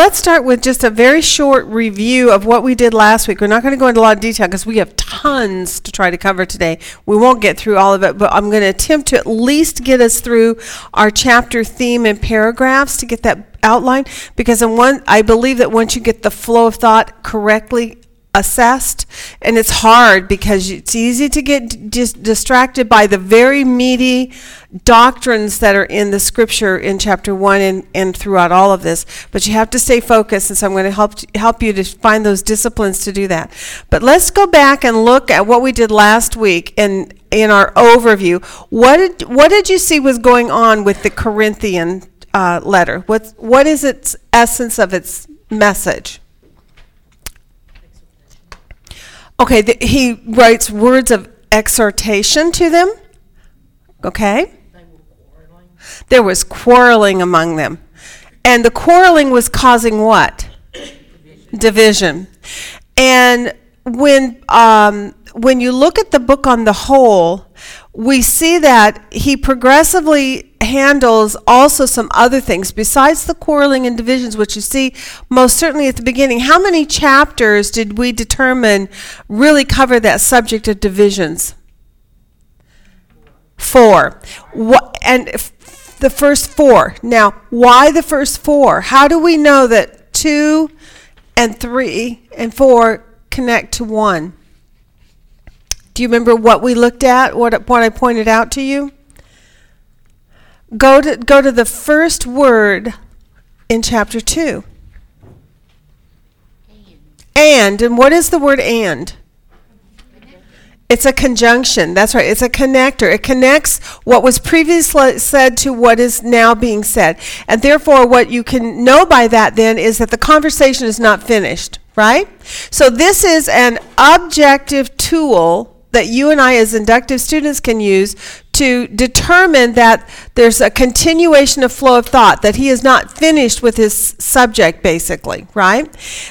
let's start with just a very short review of what we did last week. We're not going to go into a lot of detail because we have tons to try to cover today. We won't get through all of it, but I'm going to attempt to at least get us through our chapter theme and paragraphs to get that outline because in one I believe that once you get the flow of thought correctly assessed and it's hard because it's easy to get just distracted by the very meaty doctrines that are in the scripture in chapter 1 and, and throughout all of this. But you have to stay focused and so i'm going to help help you to find those disciplines to do that. But let's go back and look at what we did last week in in our overview. What did what did you see was going on with the corinthian uh, letter? What what is its essence of its message Okay, the, he writes words of exhortation to them. Okay? There was quarreling among them. And the quarreling was causing what? Division. Division. And when um, when you look at the book on the whole, we see that he progressively handles also some other things besides the quarreling and divisions, which you see most certainly at the beginning. How many chapters did we determine really cover that subject of divisions? Four. What, and f- the first four. Now, why the first four? How do we know that two and three and four connect to one? Do you remember what we looked at? What, what I pointed out to you? Go to, go to the first word in chapter 2. And. And what is the word and? It's a conjunction. That's right. It's a connector. It connects what was previously said to what is now being said. And therefore, what you can know by that then is that the conversation is not finished, right? So, this is an objective tool that you and I, as inductive students, can use to determine that there's a continuation of flow of thought, that he is not finished with his subject, basically, right?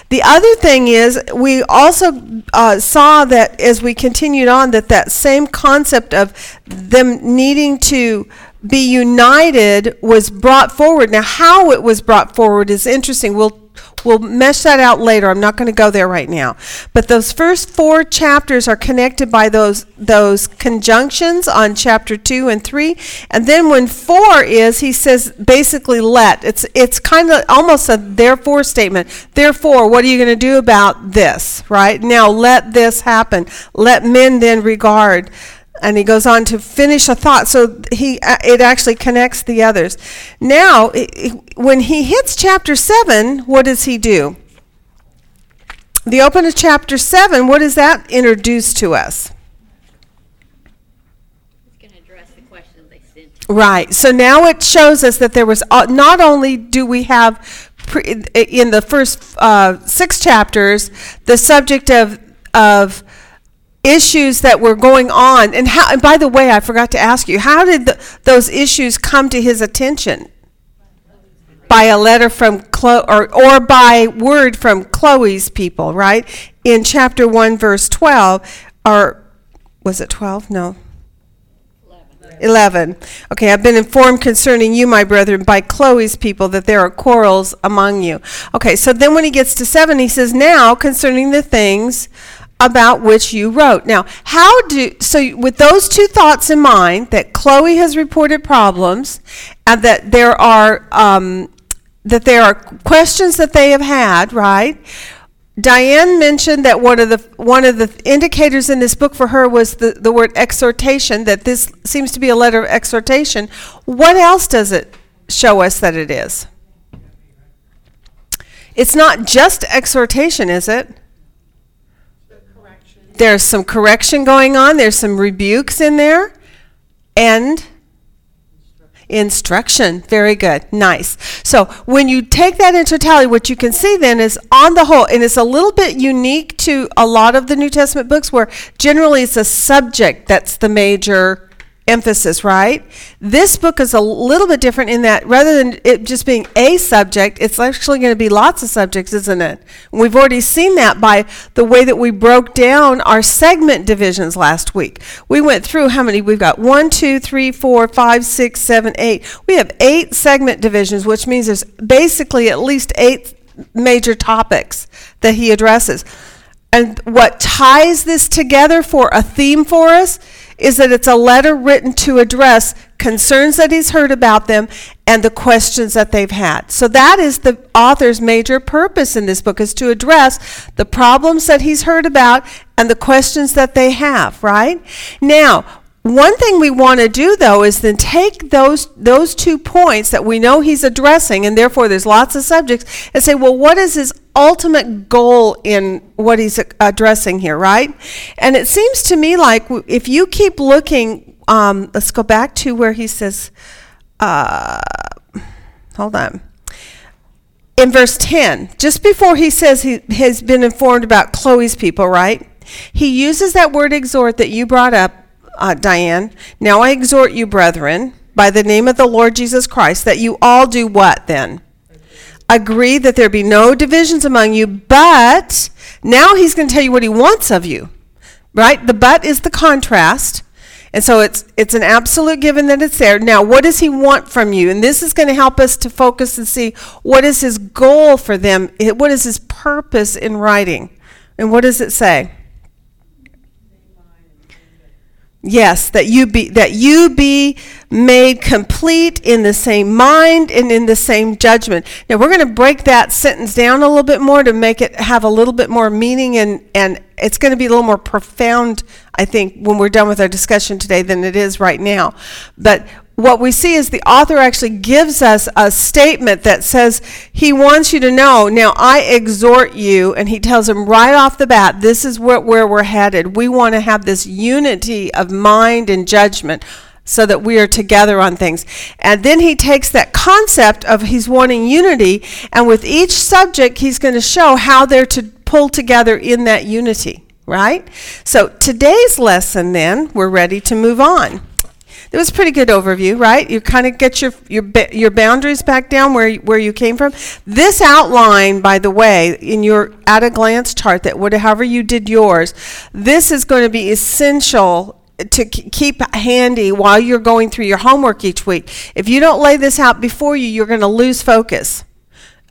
The other thing is, we also uh, saw that as we continued on, that that same concept of them needing to be united was brought forward. Now, how it was brought forward is interesting. We'll We'll mesh that out later. I'm not going to go there right now. But those first four chapters are connected by those those conjunctions on chapter 2 and 3. And then when 4 is, he says basically let. It's it's kind of almost a therefore statement. Therefore, what are you going to do about this, right? Now let this happen. Let men then regard and he goes on to finish a thought. So he uh, it actually connects the others. Now when he hits chapter 7 what does he do? The open of chapter 7 what does that introduce to us? Right. So now it shows us that there was uh, not only do we have pre, in the first uh, six chapters the subject of of issues that were going on. And how and by the way I forgot to ask you how did the, those issues come to his attention? By a letter from Chloe or or by word from Chloe's people right? In chapter 1 verse 12 or was it 12 no. 11. Okay, I've been informed concerning you, my brethren, by Chloe's people that there are quarrels among you. Okay, so then when he gets to 7, he says, Now concerning the things about which you wrote. Now, how do so with those two thoughts in mind that Chloe has reported problems and that there are um, that there are questions that they have had, right? Diane mentioned that one of the one of the indicators in this book for her was the, the word exhortation, that this seems to be a letter of exhortation. What else does it show us that it is? It's not just exhortation, is it? There's some correction going on, there's some rebukes in there, and instruction. Very good. Nice. So when you take that in totality, what you can see then is on the whole, and it's a little bit unique to a lot of the New Testament books where generally it's a subject that's the major emphasis, right? This book is a little bit different in that rather than it just being a subject, it's actually going to be lots of subjects, isn't it? We've already seen that by the way that we broke down our segment divisions last week. We went through how many? We've got one, two, three, four, five, six, seven, eight. We have eight segment divisions, which means there's basically at least eight major topics that he addresses. And what ties this together for a theme for us is that it's a letter written to address concerns that he's heard about them and the questions that they've had. So that is the author's major purpose in this book is to address the problems that he's heard about and the questions that they have, right? Now, one thing we want to do though is then take those those two points that we know he's addressing and therefore there's lots of subjects and say well what is his ultimate goal in what he's addressing here right? And it seems to me like if you keep looking um, let's go back to where he says uh, hold on. In verse 10 just before he says he has been informed about chloe's people right? He uses that word exhort that you brought up uh, Diane, now I exhort you, brethren, by the name of the Lord Jesus Christ, that you all do what then? Agree that there be no divisions among you, but now he's going to tell you what he wants of you. Right? The but is the contrast. And so it's it's an absolute given that it's there. Now, what does he want from you? And this is going to help us to focus and see what is his goal for them? What is his purpose in writing? And what does it say? Yes, that you be that you be made complete in the same mind and in the same judgment. Now we're going to break that sentence down a little bit more to make it have a little bit more meaning and and it's going to be a little more profound I think when we're done with our discussion today than it is right now. But what we see is the author actually gives us a statement that says he wants you to know now i exhort you and he tells him right off the bat this is where, where we're headed we want to have this unity of mind and judgment so that we are together on things and then he takes that concept of he's wanting unity and with each subject he's going to show how they're to pull together in that unity right so today's lesson then we're ready to move on it was a pretty good overview, right? You kind of get your your your boundaries back down where where you came from. This outline, by the way, in your at a glance chart that whatever you did yours, this is going to be essential to keep handy while you're going through your homework each week. If you don't lay this out before you, you're going to lose focus.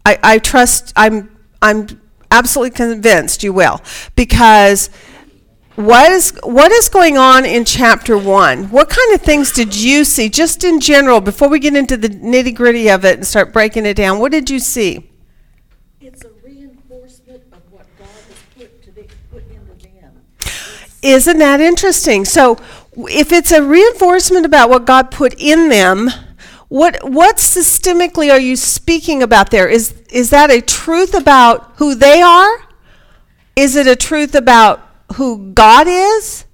I, I trust. I'm I'm absolutely convinced you will because what is what is going on in chapter one? What kind of things did you see, just in general, before we get into the nitty gritty of it and start breaking it down? What did you see? It's a reinforcement of what God has put to the, put into them. Isn't that interesting? So, if it's a reinforcement about what God put in them, what what systemically are you speaking about there? Is is that a truth about who they are? Is it a truth about who God is?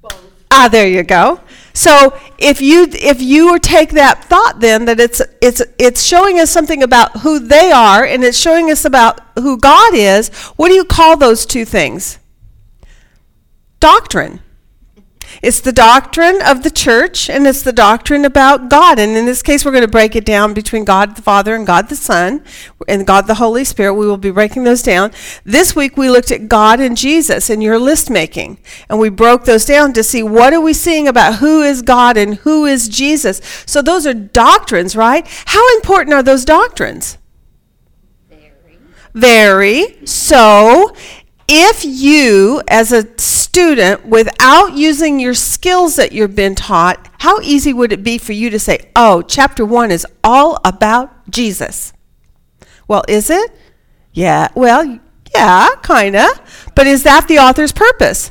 Both. Ah, there you go. So if you if you take that thought then that it's it's it's showing us something about who they are and it's showing us about who God is, what do you call those two things? Doctrine. It's the doctrine of the church, and it's the doctrine about God. And in this case, we're going to break it down between God the Father and God the Son and God the Holy Spirit. We will be breaking those down. This week, we looked at God and Jesus in your list making, and we broke those down to see what are we seeing about who is God and who is Jesus. So those are doctrines, right? How important are those doctrines? Very. Very. So if you, as a student, without using your skills that you've been taught, how easy would it be for you to say, oh, chapter one is all about Jesus? Well, is it? Yeah, well, yeah, kind of. But is that the author's purpose?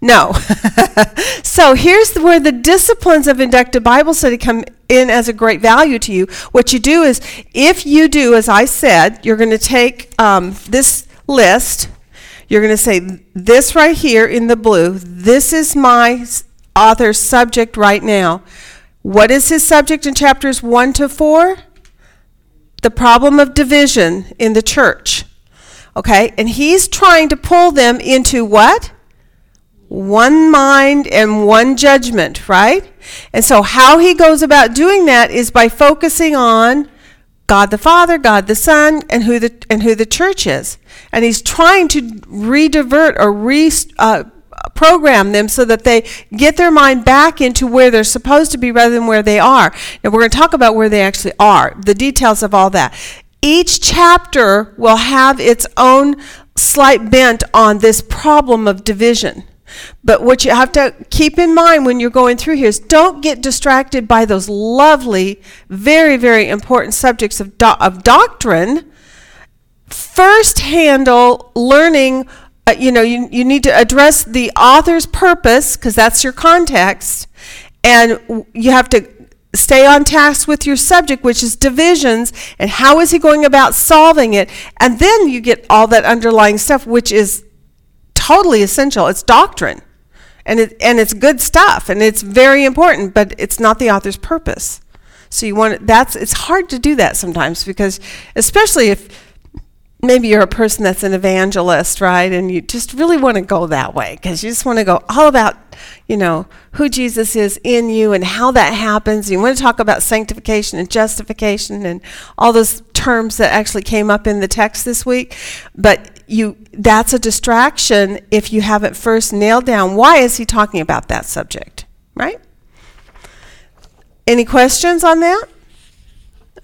No. so here's where the disciplines of inductive Bible study come in as a great value to you. What you do is, if you do, as I said, you're going to take um, this list you're going to say, This right here in the blue, this is my author's subject right now. What is his subject in chapters 1 to 4? The problem of division in the church. Okay? And he's trying to pull them into what? One mind and one judgment, right? And so, how he goes about doing that is by focusing on God the Father, God the Son, and who the and who the church is. And he's trying to redivert or re uh, program them so that they get their mind back into where they're supposed to be rather than where they are. And we're going to talk about where they actually are, the details of all that. Each chapter will have its own slight bent on this problem of division. But what you have to keep in mind when you're going through here is don't get distracted by those lovely, very, very important subjects of, do- of doctrine. First, handle learning. Uh, you know, you, you need to address the author's purpose because that's your context. And you have to stay on task with your subject, which is divisions, and how is he going about solving it. And then you get all that underlying stuff, which is totally essential. It's doctrine. And it and it's good stuff and it's very important, but it's not the author's purpose. So you want that's it's hard to do that sometimes because especially if maybe you're a person that's an evangelist, right? And you just really want to go that way because you just want to go all about, you know, who Jesus is in you and how that happens. You want to talk about sanctification and justification and all those terms that actually came up in the text this week. But you that's a distraction if you haven't first nailed down why is he talking about that subject, right? Any questions on that?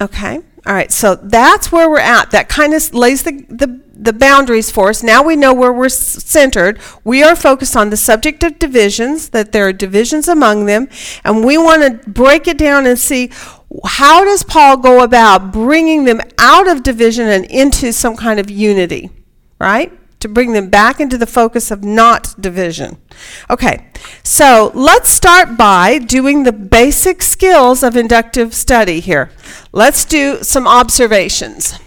Okay. All right. So that's where we're at. That kind of lays the, the, the boundaries for us. Now we know where we're centered. We are focused on the subject of divisions, that there are divisions among them, and we want to break it down and see how does Paul go about bringing them out of division and into some kind of unity, right? To bring them back into the focus of not division. Okay, so let's start by doing the basic skills of inductive study here. Let's do some observations.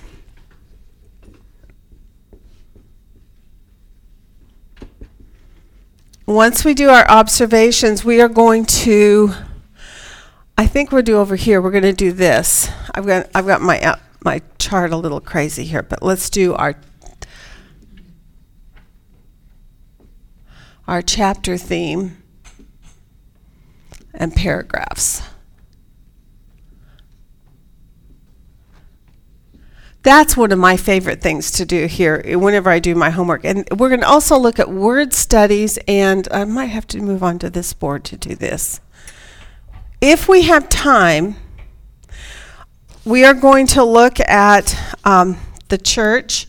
Once we do our observations, we are going to, I think we'll do over here, we're going to do this. I've got, I've got my, uh, my chart a little crazy here, but let's do our our chapter theme and paragraphs. That's one of my favorite things to do here whenever I do my homework. And we're going to also look at word studies, and I might have to move on to this board to do this. If we have time, we are going to look at um, the church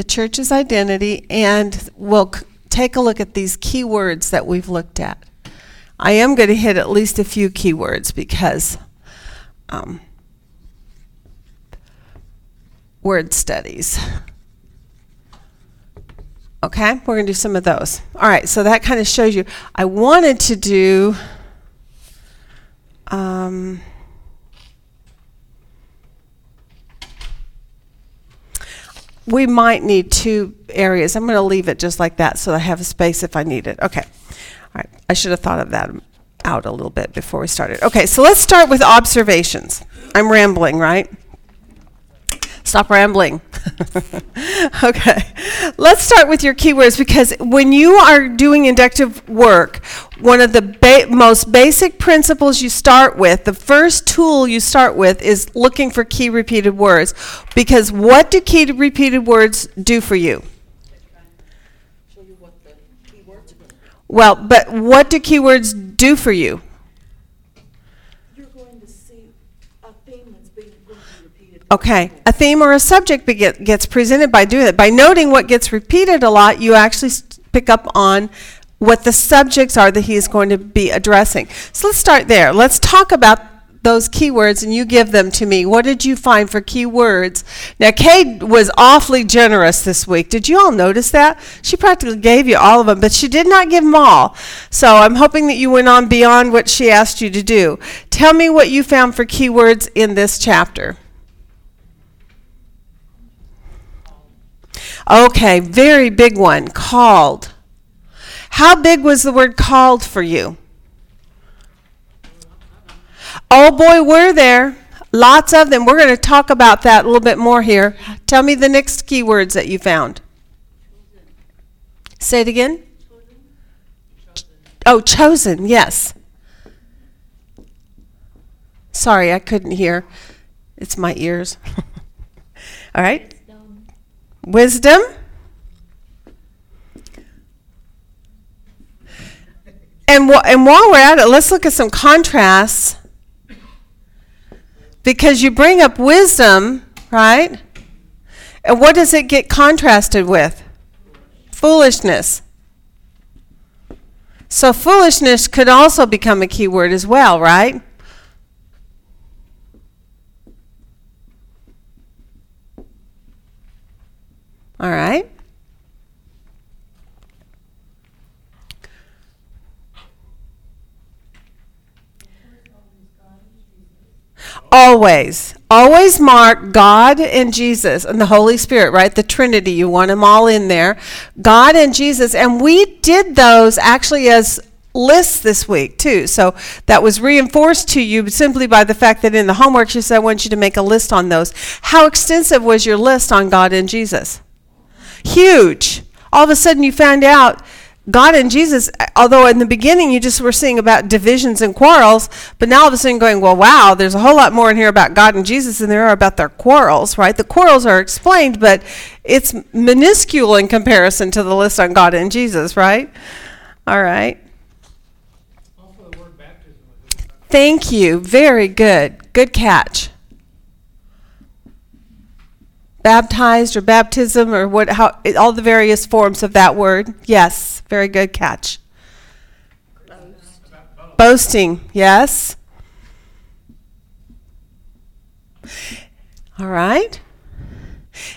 the church's identity, and we'll c- take a look at these keywords that we've looked at. I am going to hit at least a few keywords because um, word studies. Okay, we're going to do some of those. All right, so that kind of shows you. I wanted to do. Um, we might need two areas. I'm going to leave it just like that so I have a space if I need it. Okay. All right. I should have thought of that out a little bit before we started. Okay, so let's start with observations. I'm rambling, right? Stop rambling. okay. Let's start with your keywords because when you are doing inductive work, one of the ba- most basic principles you start with, the first tool you start with is looking for key repeated words. Because what do key repeated words do for you? Show you what the key words are going to be. Well, but what do keywords do for you? You're going to see a theme that's being, going to be repeated. Okay, a theme or a subject gets presented by doing that. By noting what gets repeated a lot, you actually pick up on what the subjects are that he is going to be addressing. So let's start there. Let's talk about those keywords and you give them to me. What did you find for keywords? Now, Kay was awfully generous this week. Did you all notice that? She practically gave you all of them, but she did not give them all. So I'm hoping that you went on beyond what she asked you to do. Tell me what you found for keywords in this chapter. Okay, very big one. Called. How big was the word called for you? Oh boy, we're there. Lots of them. We're going to talk about that a little bit more here. Tell me the next keywords that you found. Say it again. Oh, chosen, yes. Sorry, I couldn't hear. It's my ears. All right. Wisdom. And, wh- and while we're at it, let's look at some contrasts. Because you bring up wisdom, right? And what does it get contrasted with? Foolishness. So foolishness could also become a key word as well, right? All right. Always. Always mark God and Jesus and the Holy Spirit, right? The Trinity. You want them all in there. God and Jesus. And we did those actually as lists this week, too. So that was reinforced to you simply by the fact that in the homework she said, I want you to make a list on those. How extensive was your list on God and Jesus? Huge. All of a sudden you found out God and Jesus, although in the beginning you just were seeing about divisions and quarrels, but now all of a sudden going, well, wow, there's a whole lot more in here about God and Jesus than there are about their quarrels, right? The quarrels are explained, but it's minuscule in comparison to the list on God and Jesus, right? All right. Thank you. Very good. Good catch. Baptized or baptism or what how all the various forms of that word. Yes, very good catch. About. Boasting, yes. All right.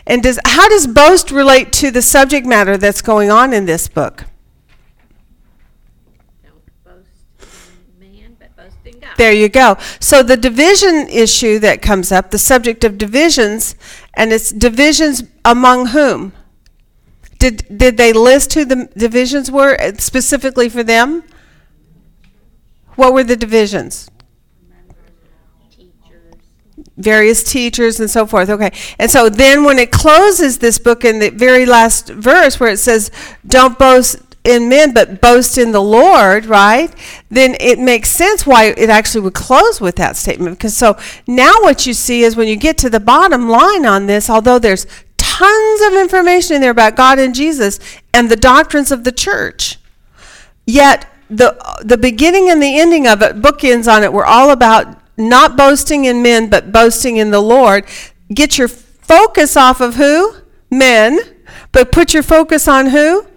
And does how does boast relate to the subject matter that's going on in this book? Don't boast in man, but boast in God. There you go. So the division issue that comes up, the subject of divisions, and it's divisions among whom? Did did they list who the divisions were uh, specifically for them? What were the divisions? Various teachers and so forth. Okay. And so then when it closes this book in the very last verse where it says, Don't boast in men, but boast in the Lord, right? Then it makes sense why it actually would close with that statement. Because so now what you see is when you get to the bottom line on this, although there's tons of information in there about God and Jesus and the doctrines of the church, Yet the the beginning and the ending of it, bookends on it, were all about not boasting in men, but boasting in the Lord. Get your focus off of who? Men, but put your focus on who?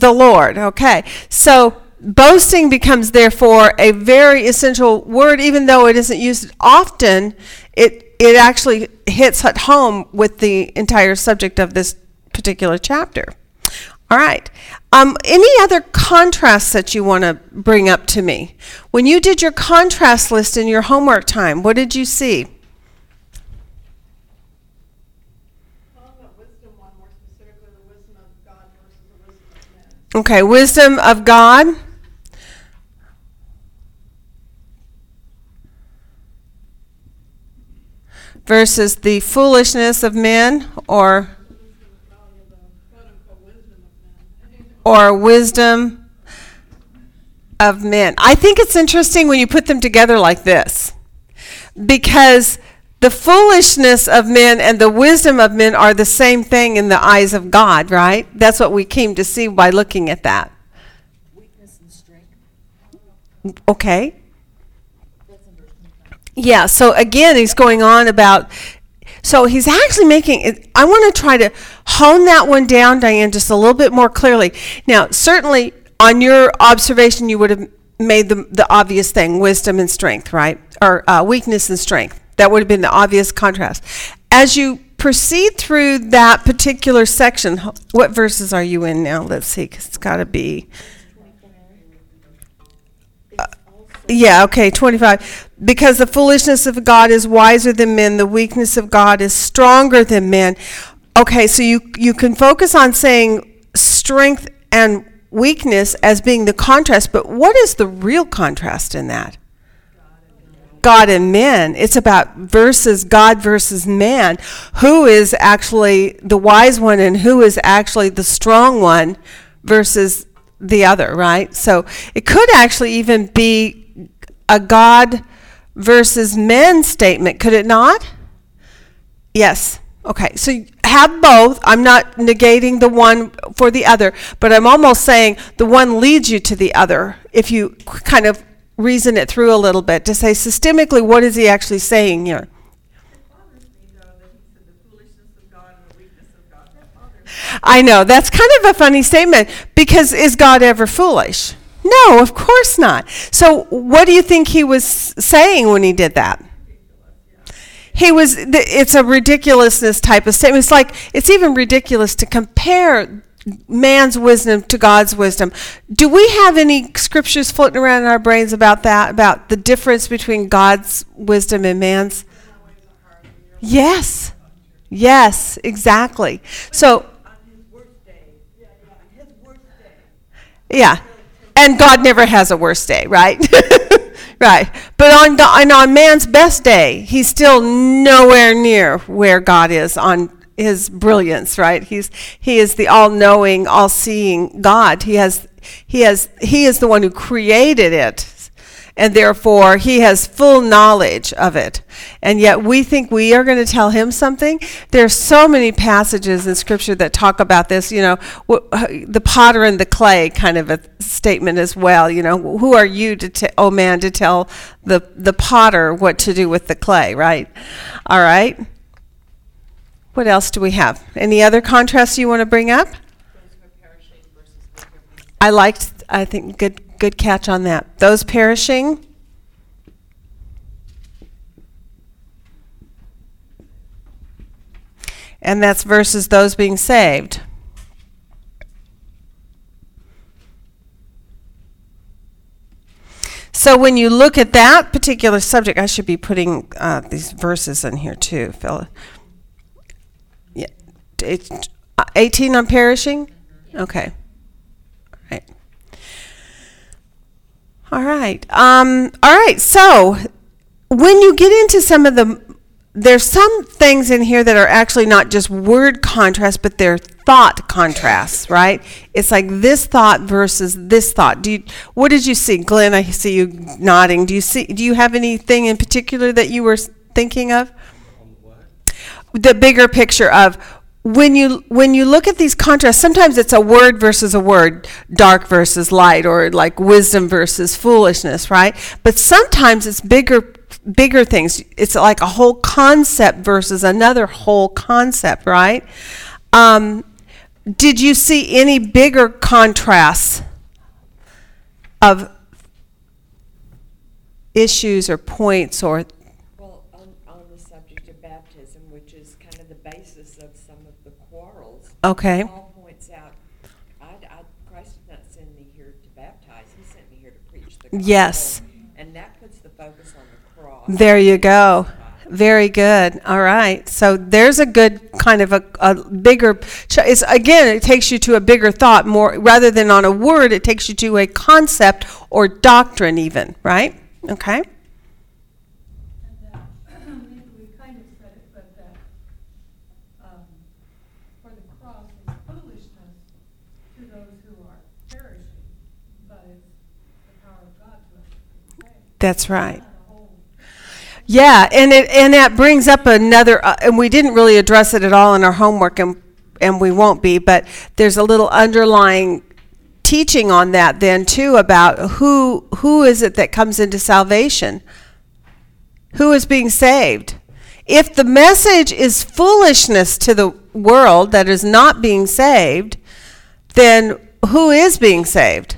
The Lord. Okay. So boasting becomes therefore a very essential word, even though it isn't used often. It it actually hits at home with the entire subject of this particular chapter. All right. Um, any other contrasts that you want to bring up to me? When you did your contrast list in your homework time, what did you see? On the wisdom one, more specifically, the wisdom of God versus the wisdom of men. Okay, wisdom of God. Versus the foolishness of men or or wisdom of men. I think it's interesting when you put them together like this because the foolishness of men and the wisdom of men are the same thing in the eyes of God, right? That's what we came to see by looking at that. Weakness and strength. Okay. Yeah, so again, he's going on about. So he's actually making it. I want to try to hone that one down, Diane, just a little bit more clearly. Now, certainly on your observation, you would have made the, the obvious thing wisdom and strength, right? Or uh, weakness and strength. That would have been the obvious contrast. As you proceed through that particular section, what verses are you in now? Let's see, because it's got to be. Uh, yeah, okay, 25. Because the foolishness of God is wiser than men, the weakness of God is stronger than men. Okay, so you, you can focus on saying strength and weakness as being the contrast, but what is the real contrast in that? God and men. It's about versus God versus man. Who is actually the wise one and who is actually the strong one versus the other, right? So it could actually even be a God versus men statement, could it not? Yes. Okay. So have both. I'm not negating the one for the other, but I'm almost saying the one leads you to the other. If you kind of reason it through a little bit to say systemically, what is he actually saying here? I know that's kind of a funny statement because is God ever foolish? No, of course not. So, what do you think he was saying when he did that? He was. It's a ridiculousness type of statement. It's like it's even ridiculous to compare man's wisdom to God's wisdom. Do we have any scriptures floating around in our brains about that? About the difference between God's wisdom and man's? Yes. Yes, exactly. So, yeah. And God never has a worse day, right? right. But on, and on man's best day, he's still nowhere near where God is on his brilliance, right? He's he is the all-knowing, all-seeing God. He has he has he is the one who created it. And therefore, he has full knowledge of it. And yet, we think we are going to tell him something. There are so many passages in Scripture that talk about this. You know, wh- uh, the potter and the clay kind of a statement as well. You know, who are you to, t- oh man, to tell the the potter what to do with the clay, right? All right. What else do we have? Any other contrasts you want to bring up? I liked. I think good good catch on that. Those perishing. And that's versus those being saved. So when you look at that particular subject, I should be putting uh, these verses in here too, Phil. Yeah, it's, uh, 18 on perishing. Okay. All right. All right. Um, all right. So when you get into some of the, there's some things in here that are actually not just word contrast, but they're thought contrasts, right? It's like this thought versus this thought. Do you, what did you see, Glenn? I see you nodding. Do you see? Do you have anything in particular that you were thinking of? the bigger picture of when you when you look at these contrasts sometimes it's a word versus a word dark versus light or like wisdom versus foolishness right? But sometimes it's bigger bigger things. It's like a whole concept versus another whole concept right? Um, did you see any bigger contrasts of issues or points or Well, on, on the subject of baptism, which is kind of the basis of some of the quarrels. Okay Paul points out, I, I, Christ did not send me here to baptize, he sent me here to preach the gospel. Yes. And that puts the focus on the cross. There you go. Very good. All right. So there's a good kind of a, a bigger. It's again, it takes you to a bigger thought more rather than on a word. It takes you to a concept or doctrine, even. Right? Okay. And that, we we kind of said it, but that, um, for the cross is foolishness to those who are perishing, but it's the power of God to us who are saved. That's right. Yeah, and it and that brings up another, uh, and we didn't really address it at all in our homework, and and we won't be. But there's a little underlying teaching on that then too about who who is it that comes into salvation, who is being saved. If the message is foolishness to the world that is not being saved, then who is being saved?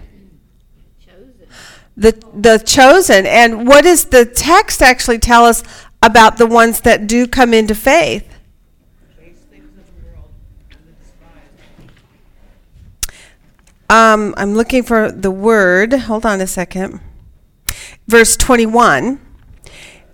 The the chosen. And what does the text actually tell us about the ones that do come into faith? Um, i'm looking for the word. Hold on a second. Verse 21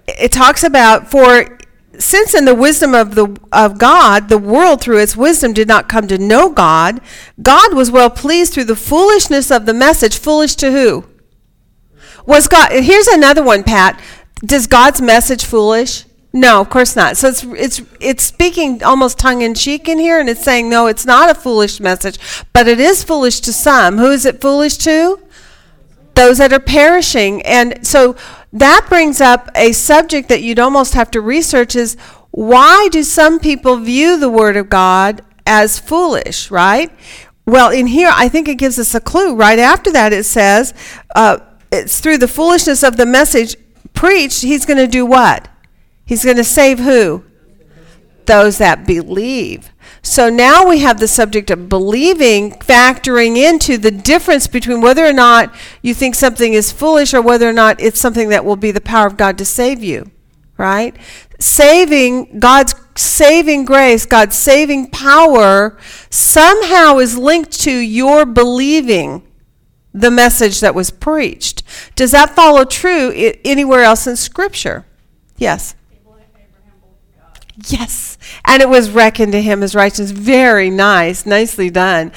it talks about for since in the wisdom of the of God the world through its wisdom did not come to know God God was well pleased through the foolishness of the message. Foolish to who Was God? Here's another one, Pat. Does God's message foolish? No, of course not. So it's it's it's speaking almost tongue in cheek in here, and it's saying no, it's not a foolish message, but it is foolish to some. Who is it foolish to? Those that are perishing, and so that brings up a subject that you'd almost have to research: is why do some people view the Word of God as foolish, right? Well, in here, I think it gives us a clue. Right after that, it says, uh, it's through the foolishness of the message preached, he's going to do what? He's going to save who? Those that believe. So now we have the subject of believing factoring into the difference between whether or not you think something is foolish or whether or not it's something that will be the power of God to save you, right? Saving, God's saving grace, God's saving power somehow is linked to your believing the message that was preached. Does that follow true i- anywhere else in Scripture? Yes. Yes. And it was reckoned to him as righteousness. Very nice. Nicely done.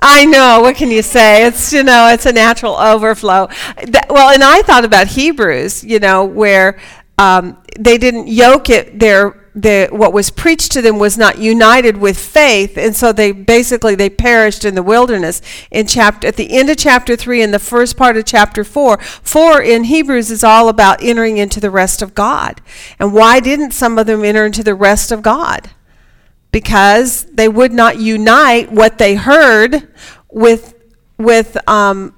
I know. What can you say? It's, you know, it's a natural overflow. That, well, and I thought about Hebrews, you know, where um, they didn't yoke it, their, the, what was preached to them was not united with faith. And so they basically, they perished in the wilderness in chapter, at the end of chapter three and the first part of chapter four. Four in Hebrews is all about entering into the rest of God. And why didn't some of them enter into the rest of God? because they would not unite what they heard with with um,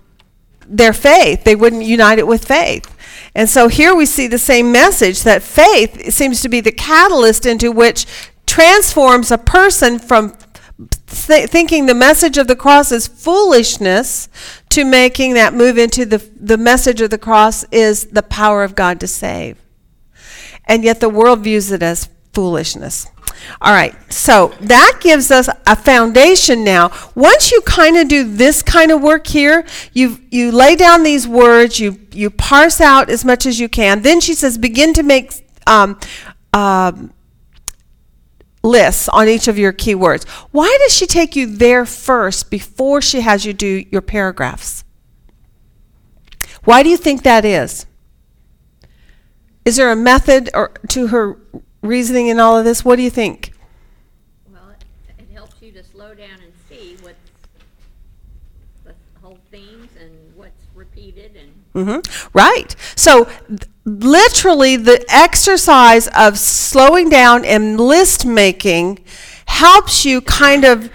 their faith. They wouldn't unite it with faith. And so here we see the same message that faith seems to be the catalyst into which transforms a person from th- thinking the message of the cross is foolishness to making that move into the the message of the cross is the power of God to save. And yet the world views it as foolishness. All right, so that gives us a foundation now. Once you kind of do this kind of work here, you you lay down these words, you you parse out as much as you can. Then she says, begin to make um, um, lists on each of your keywords. Why does she take you there first before she has you do your paragraphs? Why do you think that is? Is there a method or to her reasoning in all of this? What do you think? Well, it, it helps you to slow down and see what's the whole themes and what's repeated and hmm Right. So, th- literally, the exercise of slowing down and list making helps you kind of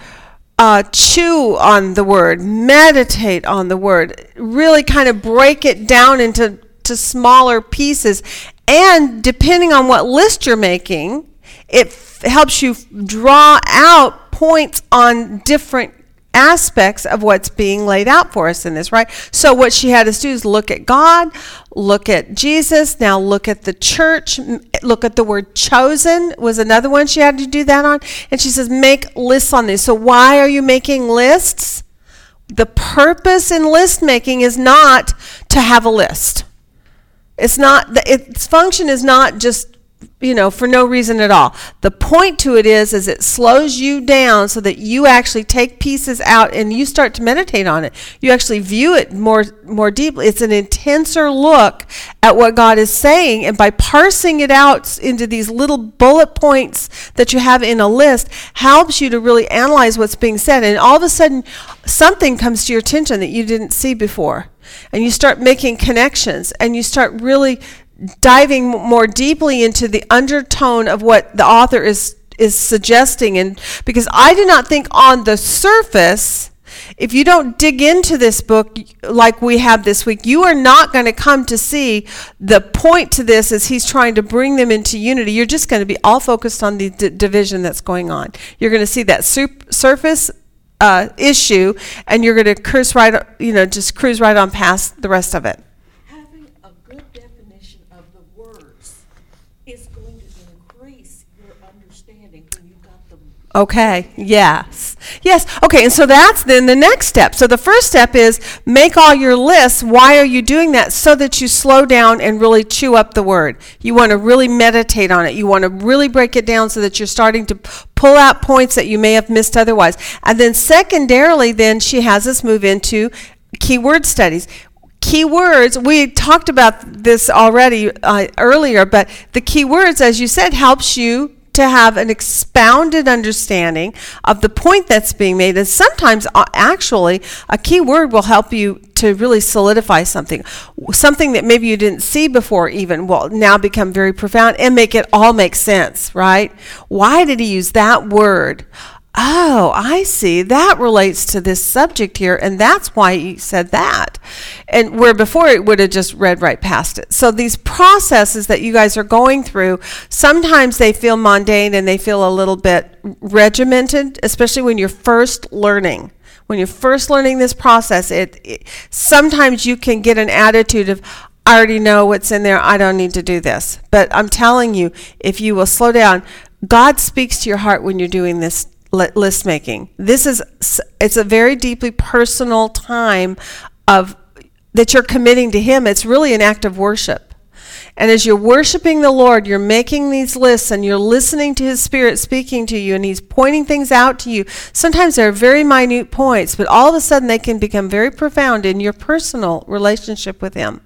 uh, chew on the word, meditate on the word, really kind of break it down into to smaller pieces. And depending on what list you're making, it f- helps you draw out points on different aspects of what's being laid out for us in this, right? So what she had us do is look at God, look at Jesus, now look at the church, look at the word chosen was another one she had to do that on. And she says, make lists on this. So why are you making lists? The purpose in list making is not to have a list. It's not the, its function is not just you know for no reason at all. The point to it is is it slows you down so that you actually take pieces out and you start to meditate on it. You actually view it more more deeply. It's an intenser look at what God is saying and by parsing it out into these little bullet points that you have in a list helps you to really analyze what's being said and all of a sudden something comes to your attention that you didn't see before and you start making connections and you start really diving more deeply into the undertone of what the author is is suggesting. And because I do not think on the surface if you don't dig into this book like we have this week you are not going to come to see the point to this is he's trying to bring them into unity. You're just going to be all focused on the d- division that's going on. You're going to see that sup- surface uh, issue, and you're going to cruise right, you know, just cruise right on past the rest of it. Having a good definition of the words is going to increase your understanding when you got them. Okay. Yes. Yes. Okay. And so that's then the next step. So the first step is make all your lists. Why are you doing that? So that you slow down and really chew up the word. You want to really meditate on it. You want to really break it down so that you're starting to pull out points that you may have missed otherwise. And then secondarily, then she has us move into keyword studies. Keywords, we talked about this already uh, earlier, but the keywords, as you said, helps you to have an expounded understanding of the point that's being made. And sometimes, uh, actually, a key word will help you to really solidify something. Something that maybe you didn't see before, even, will now become very profound and make it all make sense, right? Why did he use that word? Oh, I see. That relates to this subject here, and that's why he said that. And where before it would have just read right past it. So these processes that you guys are going through, sometimes they feel mundane and they feel a little bit regimented, especially when you're first learning. When you're first learning this process, it, it sometimes you can get an attitude of, I already know what's in there. I don't need to do this. But I'm telling you, if you will slow down, God speaks to your heart when you're doing this list making. This is it's a very deeply personal time of that you're committing to him. It's really an act of worship. And as you're worshiping the Lord, you're making these lists and you're listening to His Spirit speaking to you, and He's pointing things out to you. Sometimes they're very minute points, but all of a sudden they can become very profound in your personal relationship with Him.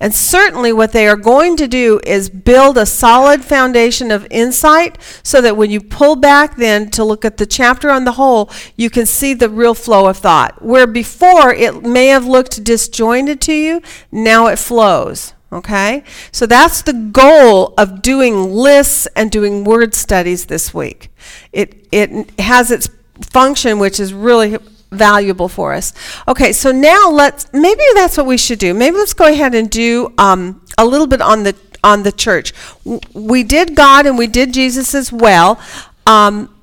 And certainly, what they are going to do is build a solid foundation of insight so that when you pull back then to look at the chapter on the whole, you can see the real flow of thought. Where before it may have looked disjointed to you, now it flows. Okay? So that's the goal of doing lists and doing word studies this week. It, it has its function, which is really valuable for us. Okay, so now let's, maybe that's what we should do. Maybe let's go ahead and do um, a little bit on the, on the church. We did God and we did Jesus as well. Um,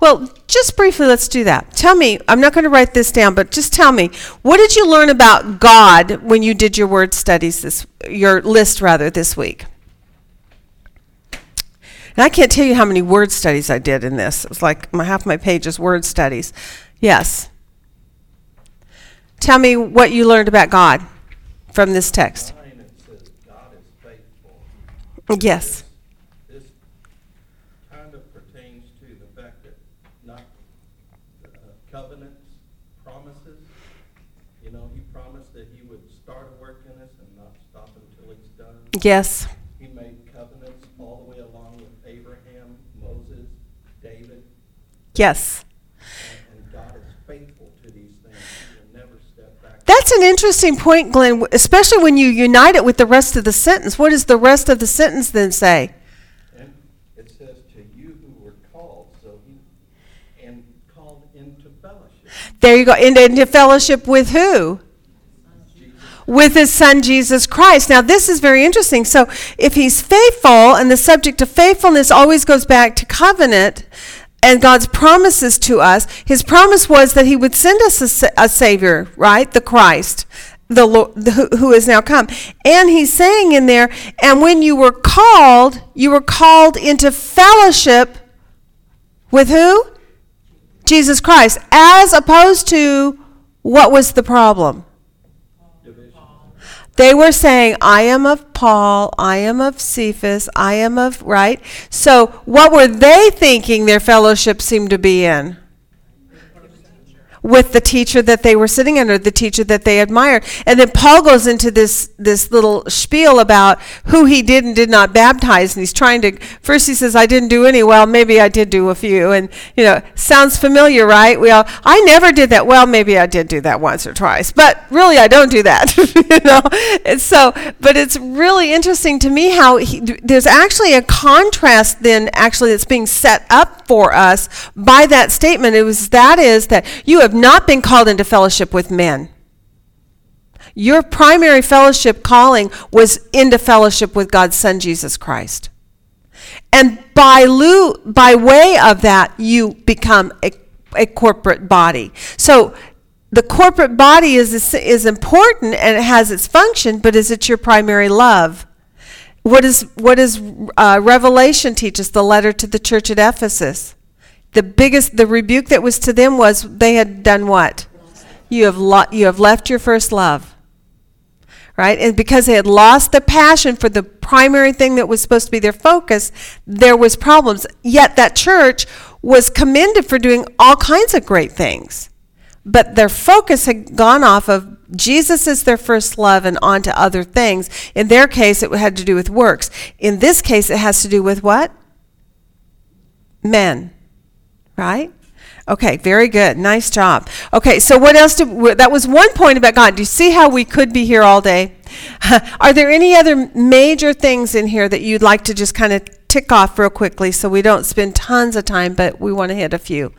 Well, just briefly, let's do that. Tell me, I'm not going to write this down, but just tell me, what did you learn about God when you did your word studies this, your list rather, this week? And I can't tell you how many word studies I did in this. It was like my, half my page is word studies. Yes. Tell me what you learned about God from this text. Nine, it says God is faithful. Yes. This kind of pertains to the fact that not, uh, covenants, promises, you know, he promised that he would start a work in us and not stop until it's done. Yes. He made covenants all the way along with Abraham, Moses, David, Yes. and, and God is faithful to these things. He will never step back. That's an interesting point, Glenn, especially when you unite it with the rest of the sentence. What does the rest of the sentence then say? And it says to you who were called, so he, and called into fellowship. There you go. Into, into fellowship with who? With his son Jesus Christ. Now, this is very interesting. So, if he's faithful, and the subject of faithfulness always goes back to covenant and God's promises to us, his promise was that he would send us a, a Savior, right? The Christ. The, Lord, the who, who is now come, and he's saying in there, and when you were called, you were called into fellowship with who? Jesus Christ, as opposed to what was the problem? They were saying, I am of Paul, I am of Cephas, I am of, right? So what were they thinking their fellowship seemed to be in? With the teacher that they were sitting under, the teacher that they admired. And then Paul goes into this, this little spiel about who he did and did not baptize. And he's trying to, first he says, I didn't do any. Well, maybe I did do a few. And, you know, sounds familiar, right? Well, I never did that. Well, maybe I did do that once or twice. But really, I don't do that. you know? And so, but it's really interesting to me how he, there's actually a contrast then actually that's being set up for us by that statement. It was, that is that you have not been called into fellowship with men. Your primary fellowship calling was into fellowship with God's Son, Jesus Christ. And by, lu- by way of that, you become a, a corporate body. So the corporate body is, is important and it has its function, but is it your primary love? What, is, what does uh, Revelation teach us, the letter to the church at Ephesus? The biggest, the rebuke that was to them was they had done what? You have, lo- you have left your first love right? And because they had lost the passion for the primary thing that was supposed to be their focus, there was problems. Yet that church was commended for doing all kinds of great things. but their focus had gone off of Jesus is their first love and on to other things. In their case, it had to do with works. In this case, it has to do with what? Men, right? Okay, very good. Nice job. Okay, so what else did, that was one point about God. Do you see how we could be here all day? Are there any other major things in here that you'd like to just kind of tick off real quickly so we don't spend tons of time, but we want to hit a few?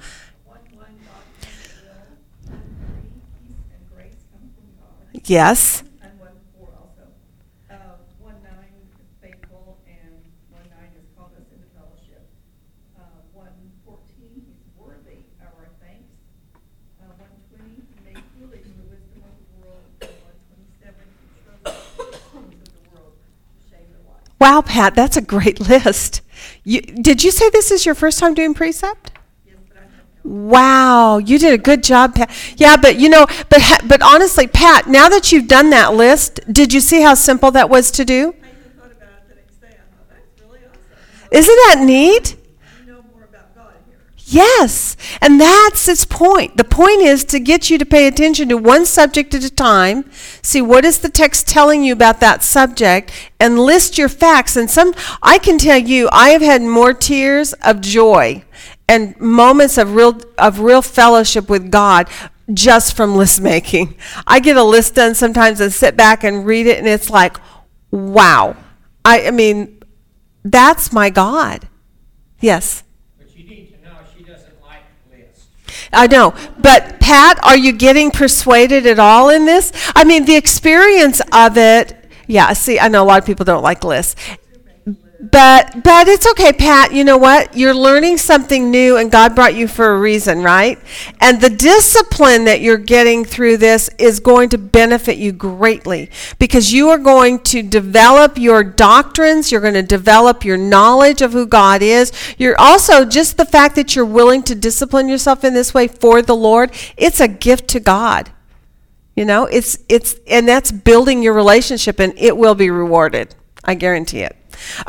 One, one, God from the will, one, three, peace and grace come from God. Yes. And one, four also. Uh, one, nine is faithful, and one, nine has called us into fellowship. Uh, one, fourteen, he's worthy of our thanks. Uh, one, twenty, he made foolish the wisdom of the world. And one, twenty-seven, he chose the things of the world to shame the wise. Wow, Pat, that's a great list. You, did you say this is your first time doing precept? Yes, but I have no Wow, you did a good job, Pat. Yeah, but you know, but ha- but honestly, Pat, now that you've done that list, did you see how simple that was to do? I even thought about it the next day. I thought, that's really awesome. Isn't that neat? You know more about God here. Yes, and that's its point. The point is to get you to pay attention to one subject at a time, see what is the text telling you about that subject, and list your facts. And some, I can tell you, I have had more tears of joy and moments of real of real fellowship with God just from list making. I get a list done sometimes and sit back and read it, and it's like, wow. I, I mean, that's my God. Yes. But you need to know she doesn't like lists. I know. But Pat, are you getting persuaded at all in this? I mean, the experience of it. Yeah, see, I know a lot of people don't like lists. But but it's okay, Pat. You know what? You're learning something new and God brought you for a reason, right? And the discipline that you're getting through this is going to benefit you greatly because you are going to develop your doctrines, you're going to develop your knowledge of who God is. You're also just the fact that you're willing to discipline yourself in this way for the Lord, it's a gift to God. You know, it's it's and that's building your relationship and it will be rewarded. I guarantee it.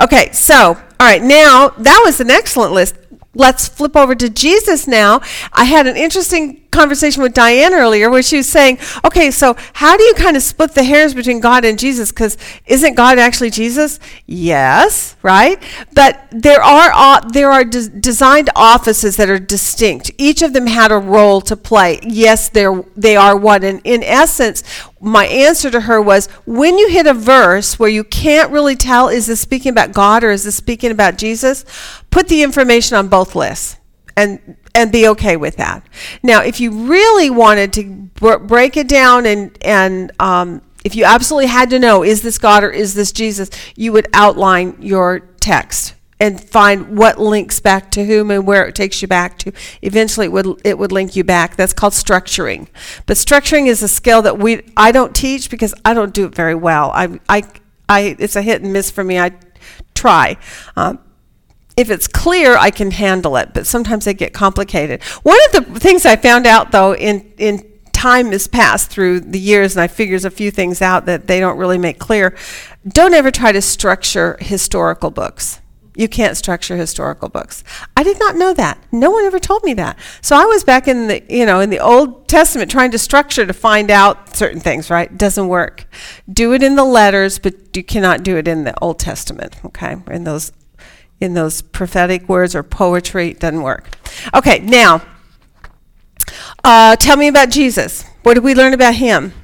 Okay, so all right, now that was an excellent list. Let's flip over to Jesus now. I had an interesting conversation with Diane earlier where she was saying, okay, so how do you kind of split the hairs between God and Jesus? Because isn't God actually Jesus? Yes, right? But there are uh, there are des- designed offices that are distinct. Each of them had a role to play. Yes, they're they are one. And in essence, my answer to her was when you hit a verse where you can't really tell is this speaking about God or is this speaking about Jesus, put the information on both lists and and be okay with that. Now, if you really wanted to br- break it down and and um, if you absolutely had to know is this God or is this Jesus, you would outline your text and find what links back to whom and where it takes you back to. Eventually, it would it would link you back. That's called structuring. But structuring is a skill that we I don't teach because I don't do it very well. I I, I it's a hit and miss for me. I try. Um, if it's clear, I can handle it, but sometimes they get complicated. One of the things I found out, though, in, in time has passed through the years, and I figures a few things out that they don't really make clear. Don't ever try to structure historical books. You can't structure historical books. I did not know that. No one ever told me that. So I was back in the, you know, in the Old Testament trying to structure to find out certain things, right? Doesn't work. Do it in the letters, but you cannot do it in the Old Testament, okay? In those in those prophetic words or poetry it doesn't work. Okay, now uh, tell me about Jesus. What did we learn about him?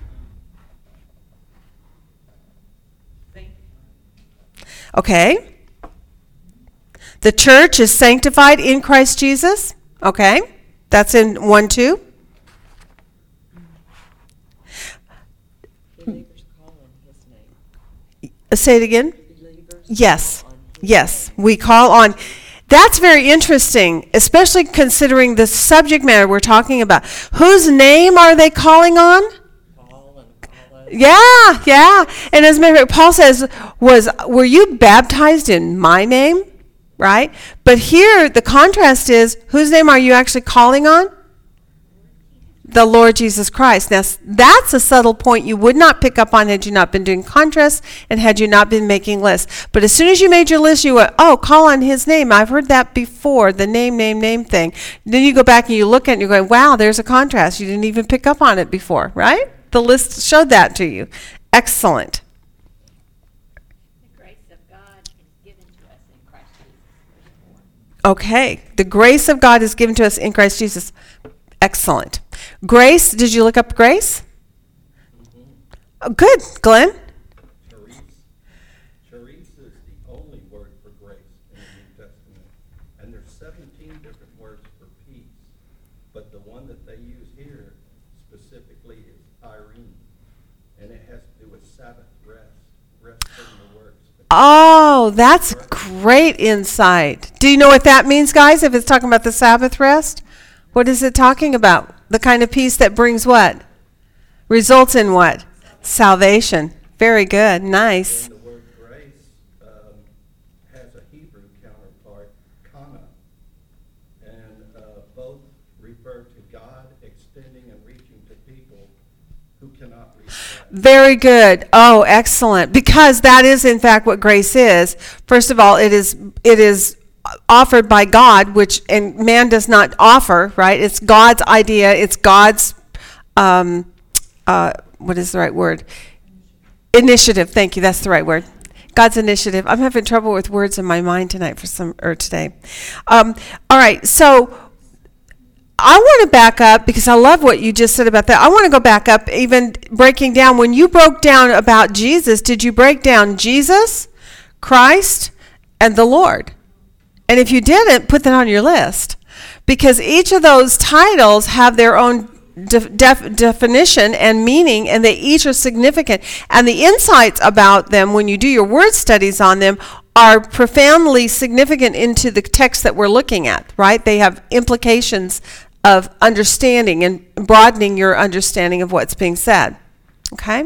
Okay. The church is sanctified in Christ Jesus. Okay. That's in 1 2. Believers call on his name. Say it again. Yes. Yes, we call on. That's very interesting, especially considering the subject matter we're talking about. Whose name are they calling on? Yeah, yeah. And as a matter of fact, Paul says, "Was were you baptized in my name?" Right. But here the contrast is, whose name are you actually calling on? the Lord Jesus Christ. Now, that's a subtle point you would not pick up on had you not been doing contrasts and had you not been making lists. But as soon as you made your list, you went, oh, call on his name. I've heard that before, the name, name, name thing. Then you go back and you look at it and you're going, wow, there's a contrast. You didn't even pick up on it before, right? The list showed that to you. Excellent. The grace of God is given to us in Christ Jesus. There's four. Okay. The grace of God is given to us in Christ Jesus. Excellent. Grace, did you look up grace? Oh, good, Glenn. Charis. Charis is the only word for grace in the New Testament. And there's seventeen different words for peace. But the one that they use here specifically is eirene. And it has to do with Sabbath rest, rest from the works. Oh, that's great insight. Do you know what that means, guys? If it's talking about the Sabbath rest? What is it talking about? The kind of peace that brings what? Results in what? Salvation. Very good. Nice. And the word grace um, has a Hebrew counterpart, kana. And uh, both refer to God extending and reaching to people who cannot reach God. Very good. Oh, excellent. Because that is in fact what grace is. First of all, it is it is offered by God, which and man does not offer, right? It's God's idea. It's God's um, uh, what is the right word? Initiative. Thank you. That's the right word. God's initiative. I'm having trouble with words in my mind tonight for some or today. Um, all right. So I want to back up because I love what you just said about that. I want to go back up, even breaking down. When you broke down about Jesus, did you break down Jesus, Christ, and the Lord? And if you didn't, put that on your list because each of those titles have their own def- def- definition and meaning, and they each are significant. And the insights about them, when you do your word studies on them, are profoundly significant into the text that we're looking at, right? They have implications of understanding and broadening your understanding of what's being said. Okay?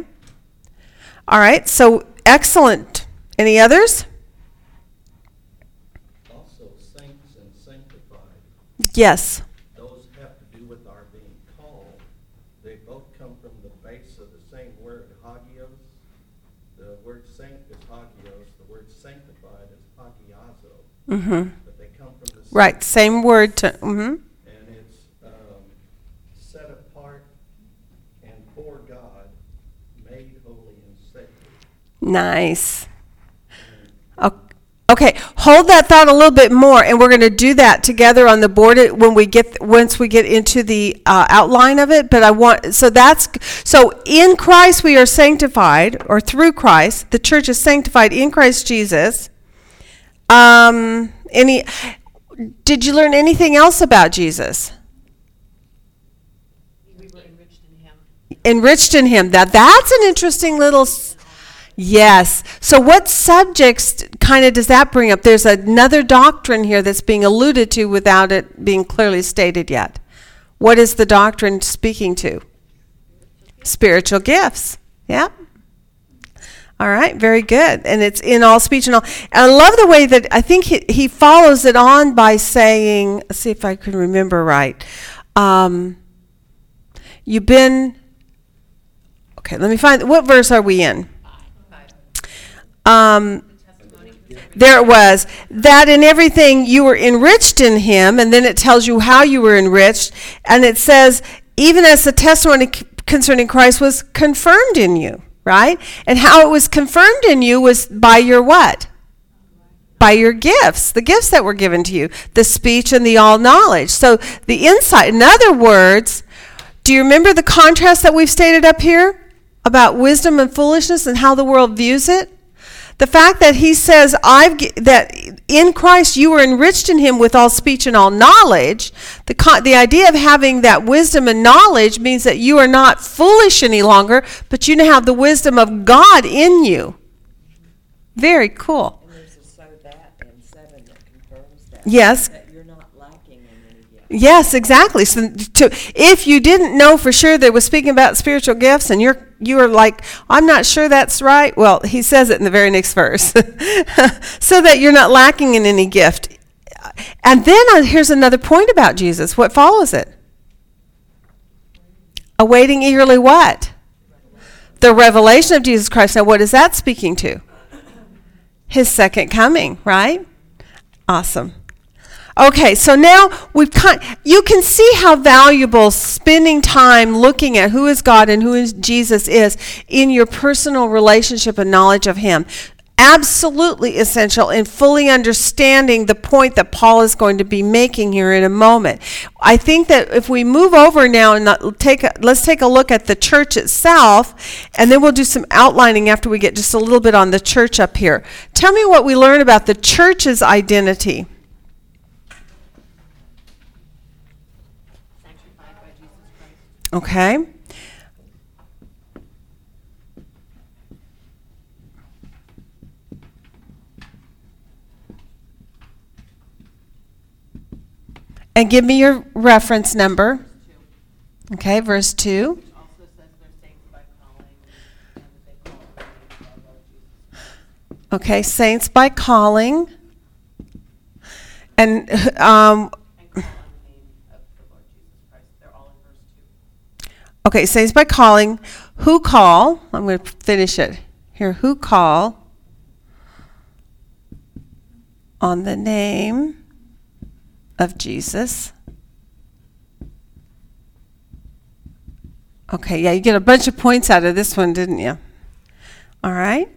All right, so excellent. Any others? Also, saints and sanctified, Yes. those have to do with our being called. They both come from the base of the same word, hagios. The word saint is hagios, the word sanctified is hagiazo. Mm-hmm. But they come from the same. Right, same word to, mm-hmm. And it's um, set apart and for God, made holy and sacred. Nice. Okay, hold that thought a little bit more, and we're going to do that together on the board when we get once we get into the uh, outline of it. But I want so that's so in Christ we are sanctified, or through Christ the church is sanctified in Christ Jesus. Um, any? Did you learn anything else about Jesus? We were enriched in him. enriched in him. That that's an interesting little. Yes. So what subjects kind of does that bring up? There's another doctrine here that's being alluded to without it being clearly stated yet. What is the doctrine speaking to? Spiritual gifts. Yep. All right, very good. And it's in all speech and all. And I love the way that I think he, he follows it on by saying, let's see if I can remember right. Um, you've been Okay, let me find what verse are we in? Um, there it was that in everything you were enriched in him, and then it tells you how you were enriched, and it says even as the testimony c- concerning Christ was confirmed in you, right? And how it was confirmed in you was by your what? by your gifts, the gifts that were given to you, the speech and the all knowledge. So the insight, in other words, do you remember the contrast that we've stated up here about wisdom and foolishness and how the world views it? The fact that he says I've that in Christ you were enriched in him with all speech and all knowledge, the con- the idea of having that wisdom and knowledge means that you are not foolish any longer, but you now have the wisdom of God in you. Very cool. And there's a so that that. Yes. That you're not lacking in any gift. Yes, exactly. So to, if you didn't know for sure that was speaking about spiritual gifts and you're you are like, I'm not sure that's right. Well, he says it in the very next verse. so that you're not lacking in any gift. And then uh, here's another point about Jesus. What follows it? Awaiting eagerly what? The revelation of Jesus Christ. Now, what is that speaking to? His second coming, right? Awesome. Okay, so now we've kind you can see how valuable spending time looking at who is God and who is Jesus is in your personal relationship and knowledge of him. Absolutely essential in fully understanding the point that Paul is going to be making here in a moment. I think that if we move over now and take a, let's take a look at the church itself, and then we'll do some outlining after we get just a little bit on the church up here. Tell me what we learn about the church's identity. Okay. And give me your reference number. Okay, verse 2. also says they're saints by calling and that they call on the name of our Lord Jesus. Okay, saints by calling. And um, And call on the name of the Lord Jesus Christ. They're all in verse two. Okay, saints by calling. Who call? I'm going to finish it here. Who call on the name of Jesus? Okay, yeah, you get a bunch of points out of this one, didn't you? All right.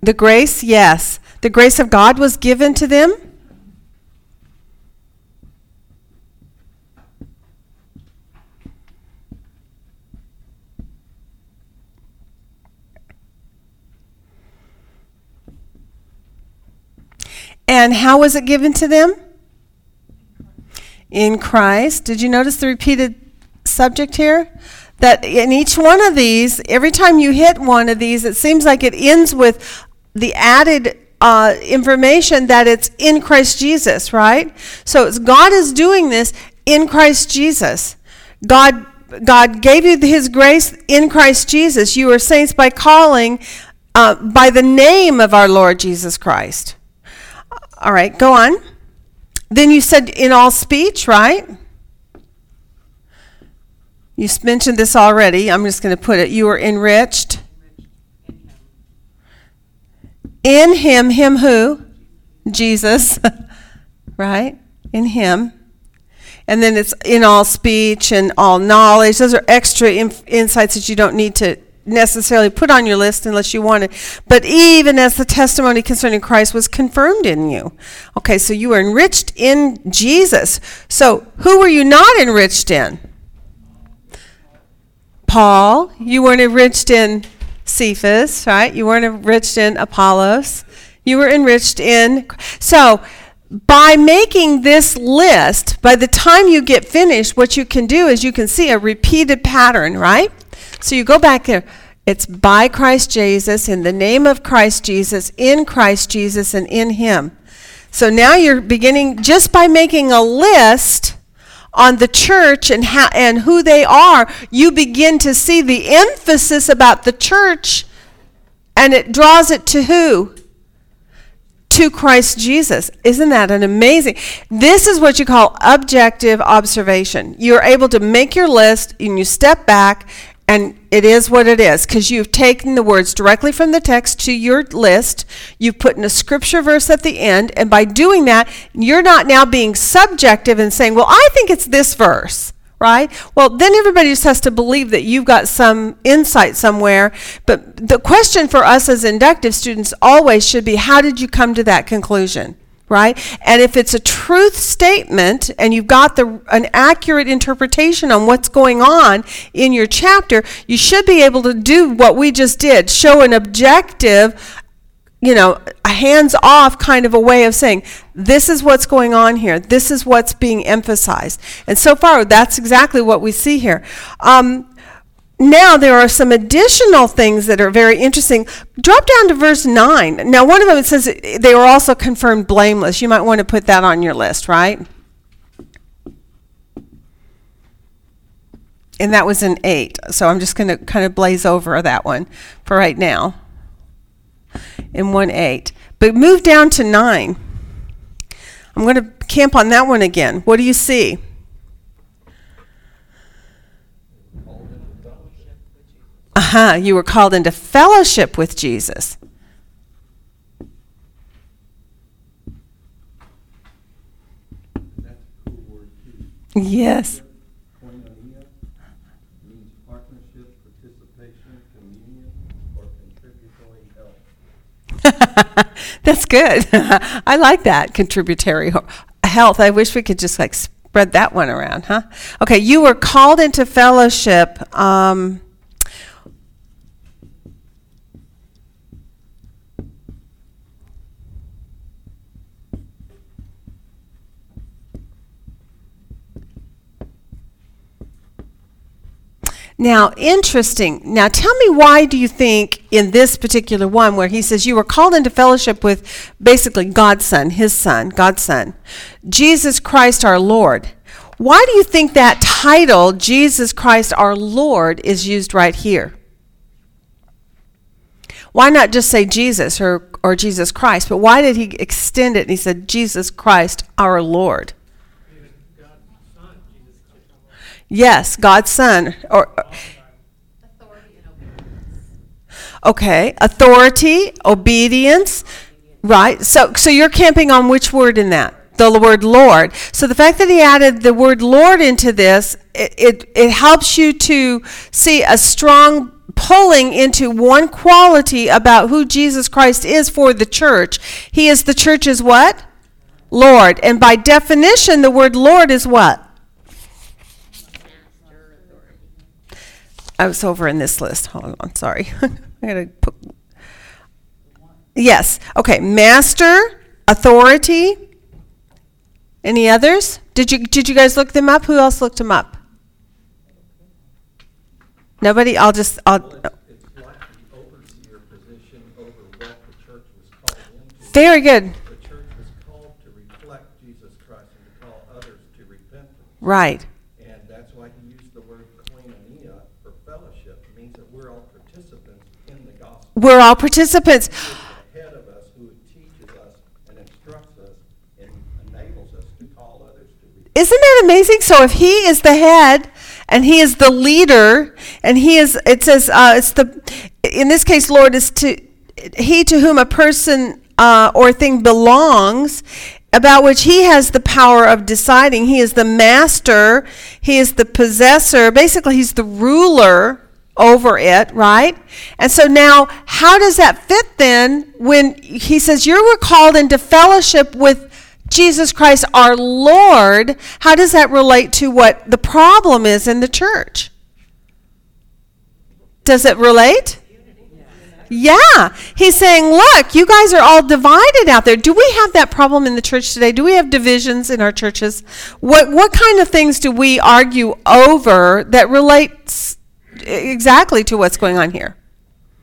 The grace, yes. The grace of God was given to them. And how was it given to them? In Christ. Did you notice the repeated subject here? That in each one of these, every time you hit one of these, it seems like it ends with the added uh, information that it's in Christ Jesus, right? So it's God is doing this in Christ Jesus. God God gave you His grace in Christ Jesus. You are saints by calling uh, by the name of our Lord Jesus Christ. All right, go on. Then you said in all speech, right? You mentioned this already. I'm just going to put it. You were enriched. In him, him who? Jesus. right? In him. And then it's in all speech and all knowledge. Those are extra inf- insights that you don't need to necessarily put on your list unless you want it. But even as the testimony concerning Christ was confirmed in you. Okay, so you were enriched in Jesus. So who were you not enriched in? Paul. You weren't enriched in Cephas, right? You weren't enriched in Apollos. You were enriched in. So, by making this list, by the time you get finished, what you can do is you can see a repeated pattern, right? So you go back there. It's by Christ Jesus, in the name of Christ Jesus, in Christ Jesus, and in Him. So now you're beginning just by making a list on the church and how and who they are, you begin to see the emphasis about the church and it draws it to who? To Christ Jesus. Isn't that an amazing? This is what you call objective observation. You're able to make your list and you step back and it is what it is because you've taken the words directly from the text to your list. You've put in a scripture verse at the end. And by doing that, you're not now being subjective and saying, well, I think it's this verse, right? Well, then everybody just has to believe that you've got some insight somewhere. But the question for us as inductive students always should be, how did you come to that conclusion? Right? And if it's a truth statement and you've got the an accurate interpretation on what's going on in your chapter, you should be able to do what we just did, show an objective you know, a hands off kind of a way of saying, this is what's going on here. This is what's being emphasized. And so far, that's exactly what we see here. Um, now there are some additional things that are very interesting. Drop down to verse 9. Now, one of them it says they were also confirmed blameless. You might want to put that on your list, right? And that was an 8. So I'm just going to kind of blaze over that one for right now. In 1 8. But move down to 9. I'm going to camp on that one again. What do you see? Called into fellowship. Uh huh. You were called into fellowship with Jesus. That's cool word too. Yes. That's good. I like that contributory health. I wish we could just like spread that one around, huh? Okay, you were called into fellowship. Um, Now, interesting. Now, tell me why do you think in this particular one where he says you were called into fellowship with basically God's Son, his Son, God's Son, Jesus Christ our Lord. Why do you think that title, Jesus Christ our Lord, is used right here? Why not just say Jesus or, or Jesus Christ? But why did he extend it and he said Jesus Christ our Lord? He was God's son, Jesus Christ. our Lord. Yes, God's Son. Or. Okay, authority, obedience, right? So, so you're camping on which word in that? The word Lord. So the fact that he added the word Lord into this, it, it, it helps you to see a strong pulling into one quality about who Jesus Christ is for the church. He is the church's what? Lord. And by definition, the word Lord is what? Master authority. I was over in this list. Hold on, sorry. I gotta put. Yes. Okay. Master, authority. Any others? Did you did you guys look them up? Who else looked them up? Nobody. I'll just. I'll. Well, it's, it's like the overseer position over what the church was called into. Very good. The church was called to reflect Jesus Christ and to call others to repentance. Right. And that's why he used the word koinonia for fellowship. It means that we're all participants in the gospel. We're all participants. He is the head of us who teaches us and instructs us and enables us to call others to repentance. Isn't that amazing? So if he is the head and he is the leader and he is it says uh, it's the in this case Lord is to he to whom a person uh, or thing belongs about which he has the power of deciding he is the master he is the possessor basically he's the ruler over it right and so now how does that fit then when he says you were called into fellowship with Jesus Christ our Lord, how does that relate to what the problem is in the church? Does it relate? Yeah. He's saying, look, you guys are all divided out there. Do we have that problem in the church today? Do we have divisions in our churches? What what kind of things do we argue over that relates exactly to what's going on here?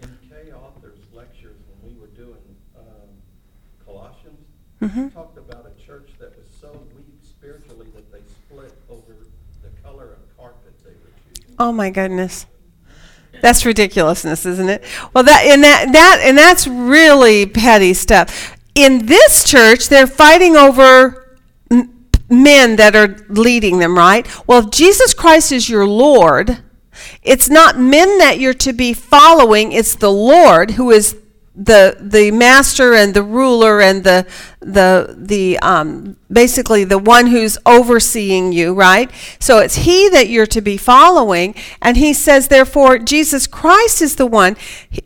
In Kay Arthur's lectures, when we were doing um, Colossians, Mm-hmm. he talked about a church that was so weak spiritually that they split over the color of carpet they were choosing. Oh my goodness. That's ridiculousness, isn't it? Well, that and that that and that's really petty stuff. In this church, they're fighting over men that are leading them, right? Well, if Jesus Christ is your Lord, it's not men that you're to be following, it's the Lord who is the the master and the ruler and the the the um basically the one who's overseeing you right? So it's he that you're to be following and he says therefore jesus christ is the one. He,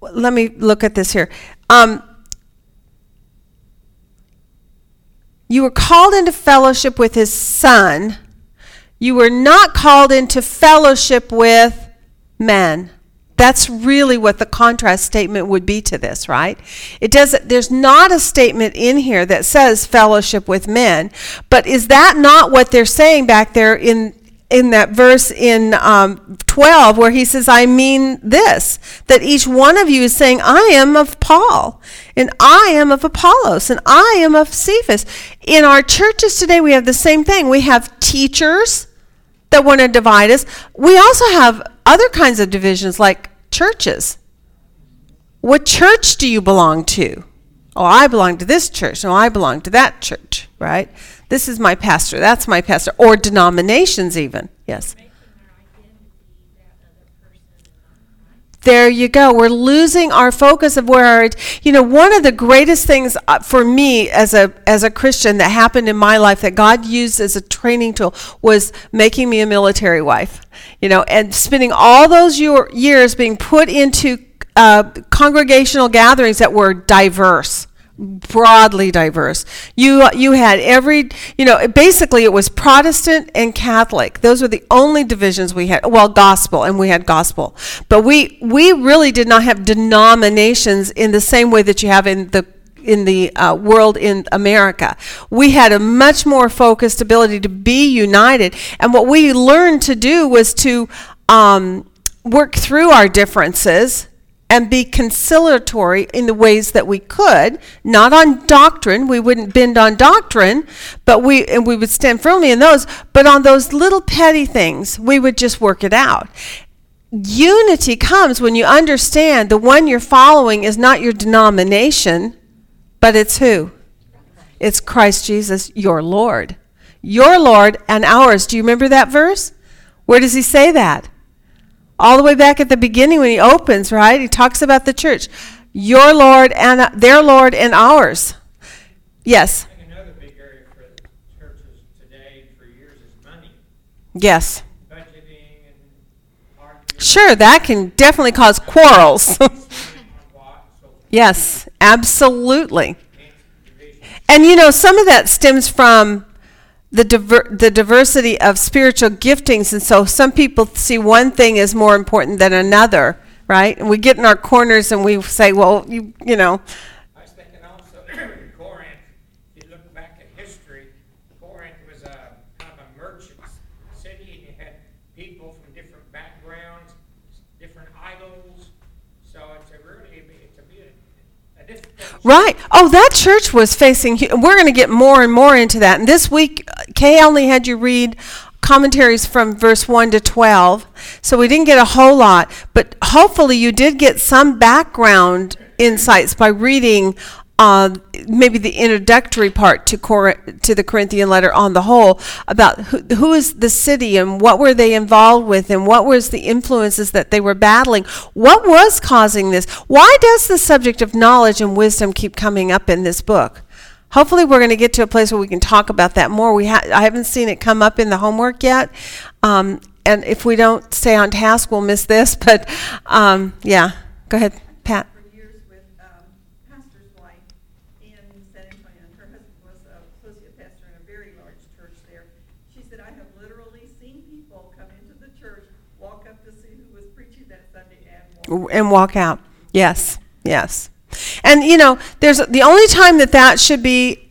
let me look at this here. Um you were called into fellowship with his son you were not called into fellowship with men that's really what the contrast statement would be to this, right? It doesn't there's not a statement in here that says fellowship with men, but is that not what they're saying back there in in that verse in um, 12 where he says, I mean this, that each one of you is saying, I am of Paul, and I am of Apollos, and I am of Cephas. In our churches today, we have the same thing. We have teachers that want to divide us. We also have other kinds of divisions like churches. What church do you belong to? Oh, I belong to this church. No, I belong to that church, right? This is my pastor. That's my pastor. Or denominations, even. Yes. There you go. We're losing our focus of where our, you know, one of the greatest things uh, for me as a as a Christian that happened in my life that God used as a training tool was making me a military wife. You know, and spending all those year, years being put into uh, congregational gatherings that were diverse broadly diverse. You you had every you know basically it was Protestant and Catholic. Those were the only divisions we had. Well, gospel and we had gospel, but we we really did not have denominations in the same way that you have in the in the uh, world in America. We had a much more focused ability to be united, and what we learned to do was to um, work through our differences and be conciliatory in the ways that we could, not on doctrine. We wouldn't bend on doctrine, but we and we would stand firmly in those, but on those little petty things, we would just work it out. Unity comes when you understand the one you're following is not your denomination, but it's who? It's Christ Jesus, your Lord. Your Lord and ours. Do you remember that verse? Where does he say that? All the way back at the beginning when he opens, right? He talks about the church. Your Lord and uh, their Lord and ours. Yes. Another big area for churches today for years is money, Yes. budgeting and arguing Sure, that can definitely cause quarrels. on what, so yes, absolutely. And you know, some of that stems from the diver- the diversity of spiritual giftings, and so some people see one thing as more important than another, right? And we get in our corners and we say, well, you you know, I was thinking also, Corinth, if you look back at history, Corinth was a kind of a merchant city, and you had people from different backgrounds, different idols, so it's a really, it's a, bit- a difficult. Right. Oh, that church was facing. We're going to get more and more into that. And this week, uh, Kay only had you read commentaries from verse 1 to 12. So we didn't get a whole lot. But hopefully, you did get some background insights by reading uh, maybe the introductory part to, Cor- to the Corinthian letter on the whole about who, who is the city and what were they involved with and what was the influences that they were battling. What was causing this? Why does the subject of knowledge and wisdom keep coming up in this book? Hopefully, we're going to get to a place where we can talk about that more. We ha- I haven't seen it come up in the homework yet, um, and if we don't stay on task, we'll miss this. But um, yeah, go ahead, Pat. For years with, um, pastor's wife in San Antonio, and her husband was a associate pastor in a very large church there. She said, I have literally seen people come into the church, walk up to see who was preaching that Sunday and walk out. Yes, yes. And you know, there's the only time that that should be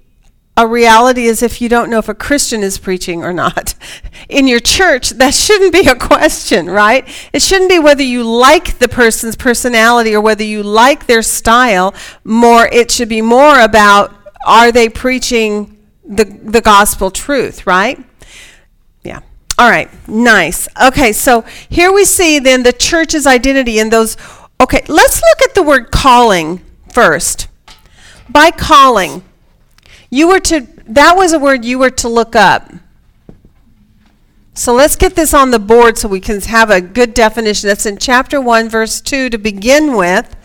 a reality is if you don't know if a Christian is preaching or not. In your church, that shouldn't be a question, right? It shouldn't be whether you like the person's personality or whether you like their style. More, it should be more about are they preaching the the gospel truth, right? All right. Nice. Okay. So here we see then the church's identity in those. Okay. Let's look at the word calling first. By calling, you were to, that was a word you were to look up. So let's get this on the board so we can have a good definition. That's in chapter 1, verse 2 to begin with.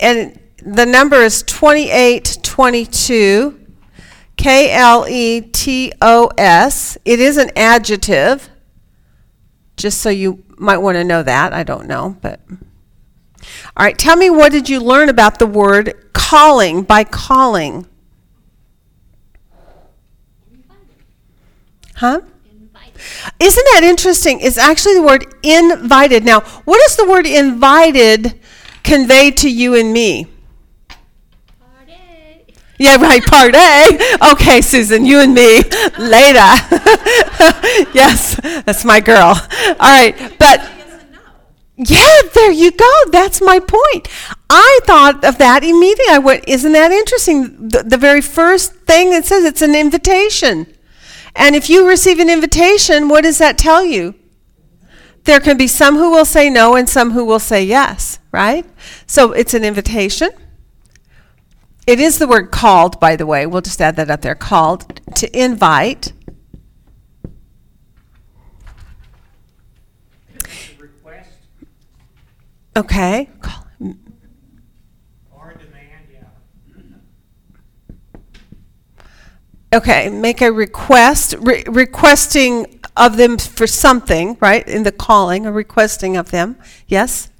And the number is 2822. K L E T O S. It is an adjective, just so you might want to know that. I don't know, but. All right, tell me what did you learn about the word calling by calling? Huh? Isn't that interesting? It's actually the word invited. Now, what does the word invited convey to you and me? Yeah, right, part A. Okay, Susan, you and me later. yes, that's my girl. All right, but yeah, there you go. That's my point. I thought of that immediately. I went, isn't that interesting? The, the very first thing it says it's an invitation. And if you receive an invitation, what does that tell you? There can be some who will say no and some who will say yes, right? So it's an invitation. It is the word called, by the way. We'll just add that up there. Called to invite. Okay. Or demand, yeah. Okay, make a request, re- requesting of them for something, right? In the calling, a requesting of them. Yes?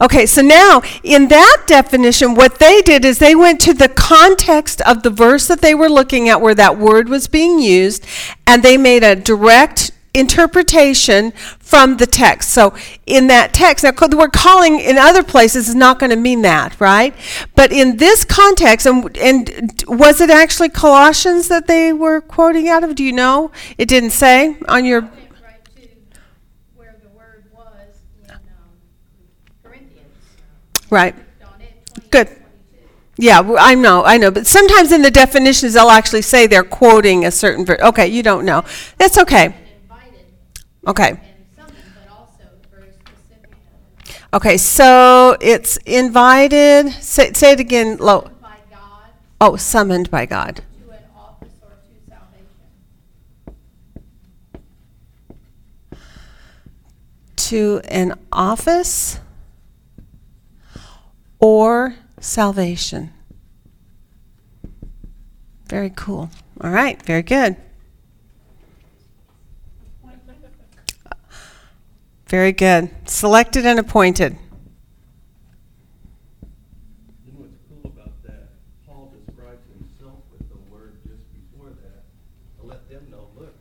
Okay, so now in that definition, what they did is they went to the context of the verse that they were looking at where that word was being used, and they made a direct interpretation from the text. So in that text, now the word calling in other places is not going to mean that, right? But in this context, and, and was it actually Colossians that they were quoting out of? Do you know? It didn't say on your. I went right to where the word was in um, Corinthians. Right. On it, 28, Good. Yeah, I know, I know, but sometimes in the definitions they'll actually say they're quoting a certain verse. Okay, you don't know. That's okay. Okay. Okay, so it's invited. Say, say it again. Low. Oh, summoned by God. to an office or salvation. Very cool. All right, very good. Very good. Selected and appointed. You know what's cool about that? Paul describes himself with the word just before that, to let them know, look,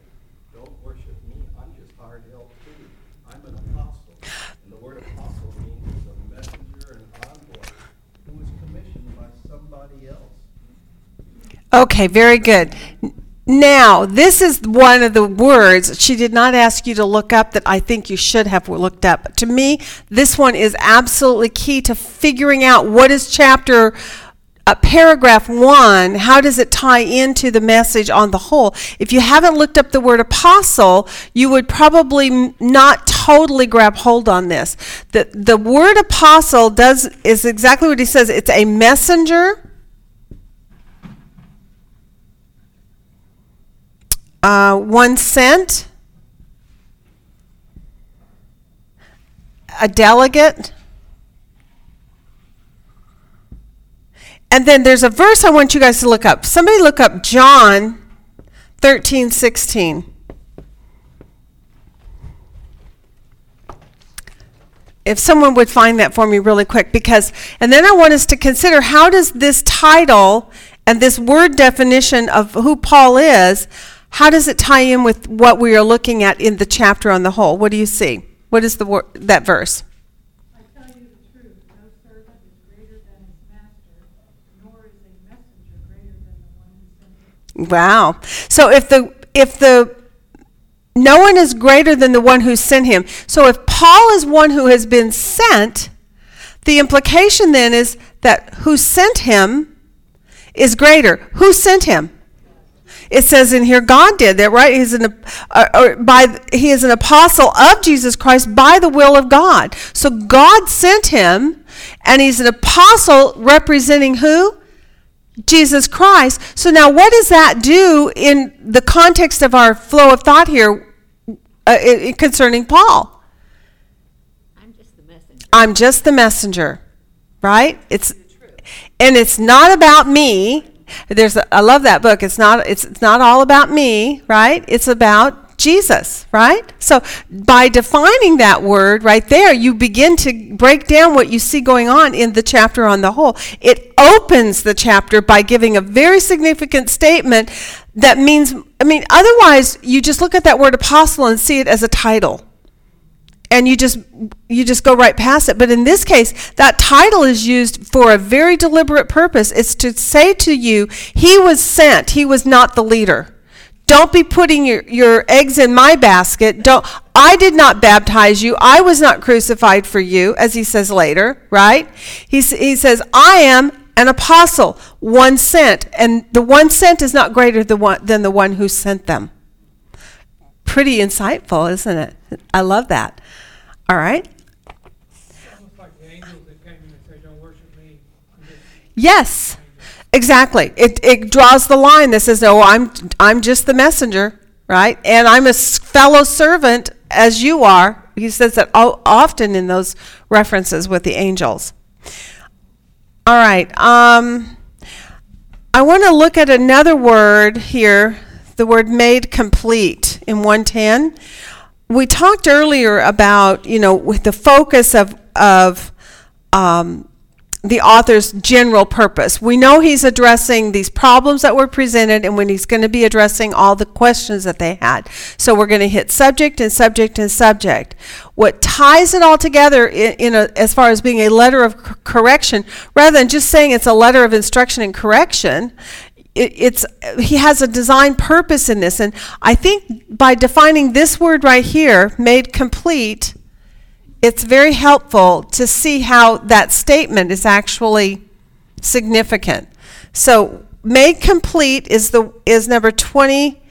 don't worship me, I'm just hired help too. I'm an apostle. And the word apostle means he's a messenger and envoy who is commissioned by somebody else. Okay, very good. Now, this is one of the words she did not ask you to look up that I think you should have looked up. To me, this one is absolutely key to figuring out what is chapter uh, paragraph one, how does it tie into the message on the whole? If you haven't looked up the word apostle, you would probably not totally grab hold on this. The, the word apostle does is exactly what he says. It's a messenger. Uh, one sent, a delegate. And then there's a verse I want you guys to look up. Somebody look up John 13, 16. If someone would find that for me really quick, because, and then I want us to consider how does this title and this word definition of who Paul is, how does it tie in with what we are looking at in the chapter on the whole? What do you see? What is the wor- that verse? I tell you the truth, no servant is greater than his master, nor is a messenger greater than the one who sent him. Wow. So if the if the no one is greater than the one who sent him. So if Paul is one who has been sent, the implication then is that who sent him is greater. Who sent him? It says in here, God did that, right? He's an uh, or by he is an apostle of Jesus Christ by the will of God. So God sent him, and he's an apostle representing who? Jesus Christ. So now, what does that do in the context of our flow of thought here uh, concerning Paul? I'm just the messenger. I'm just the messenger, right? It's and it's not about me. There's a, I love that book. It's not it's, it's not all about me, right? It's about Jesus, right? So by defining that word right there, you begin to break down what you see going on in the chapter on the whole. It opens the chapter by giving a very significant statement that means I mean otherwise you just look at that word apostle and see it as a title and you just you just go right past it. But in this case that title is used for a very deliberate purpose. It's to say to you he was sent. He was not the leader. Don't be putting your, your eggs in my basket. Don't i did not baptize you. I was not crucified for you as he says later right? He, he says i am an apostle one sent. And the one sent is not greater than, one, than the one who sent them. Pretty insightful isn't it? I love that all right? Yes, exactly. It, it draws the line that says, "Oh, I'm I'm just the messenger, right? And I'm a fellow servant as you are." He says that often in those references with the angels. All right. Um, I want to look at another word here, the word made complete in 110. We talked earlier about you know with the focus of of um, the author's general purpose. We know he's addressing these problems that were presented and when he's going to be addressing all the questions that they had. So we're going to hit subject and subject and subject. What ties it all together in, in a, as far as being a letter of correction, rather than just saying it's a letter of instruction and correction, it, it's he has a design purpose in this, and I think by defining this word right here, made complete, it's very helpful to see how that statement is actually significant. So, made complete is the is number 20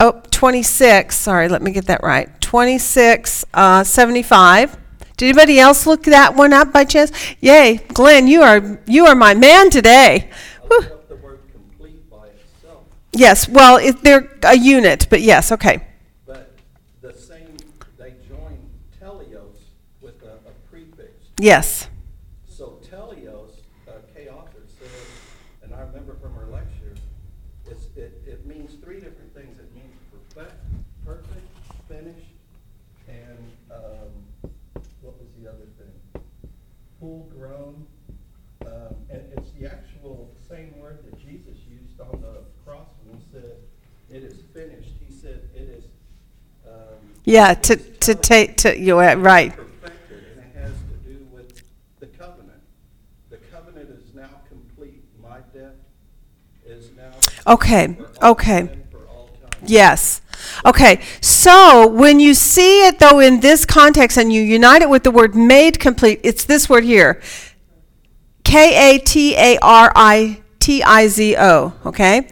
oh 26, sorry, let me get that right. 26 uh, 75. Did anybody else look that one up by chance? Yay, Glenn, you are you are my man today. looked up the word complete by itself, Yes, well, it, they're a unit, but yes, okay. but the same, they join teleos with a, a prefix. Yes. So teleos, uh, Kay Arthur said, and I remember from her lecture, it's, it, it means three different things. It means perfect, perfect, finished, and, um, what was the other thing? Full grown, um, and it's the actual same word that Jesus used on the cross when he said, it is finished. He said, it is, um. Yeah, to to take to you right. perfected, and it has to do with the covenant. The covenant is now complete. My death is now. Okay, for all okay. men, For all time. Yes. Okay. So when you see it though in this context and you unite it with the word made complete, it's this word here. K A T A R I T I Z O, okay?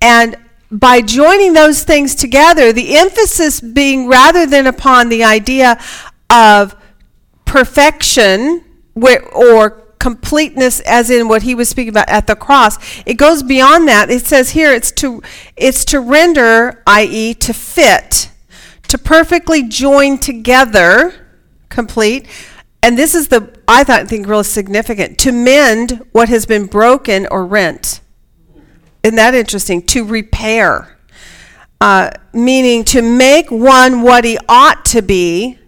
And by joining those things together, the emphasis being rather than upon the idea of perfection or completeness as in what he was speaking about at the cross it goes beyond that it says here it's to it's to render i.e. to fit to perfectly join together complete and this is the i thought think really significant to mend what has been broken or rent isn't that interesting to repair uh, meaning to make one what he ought to be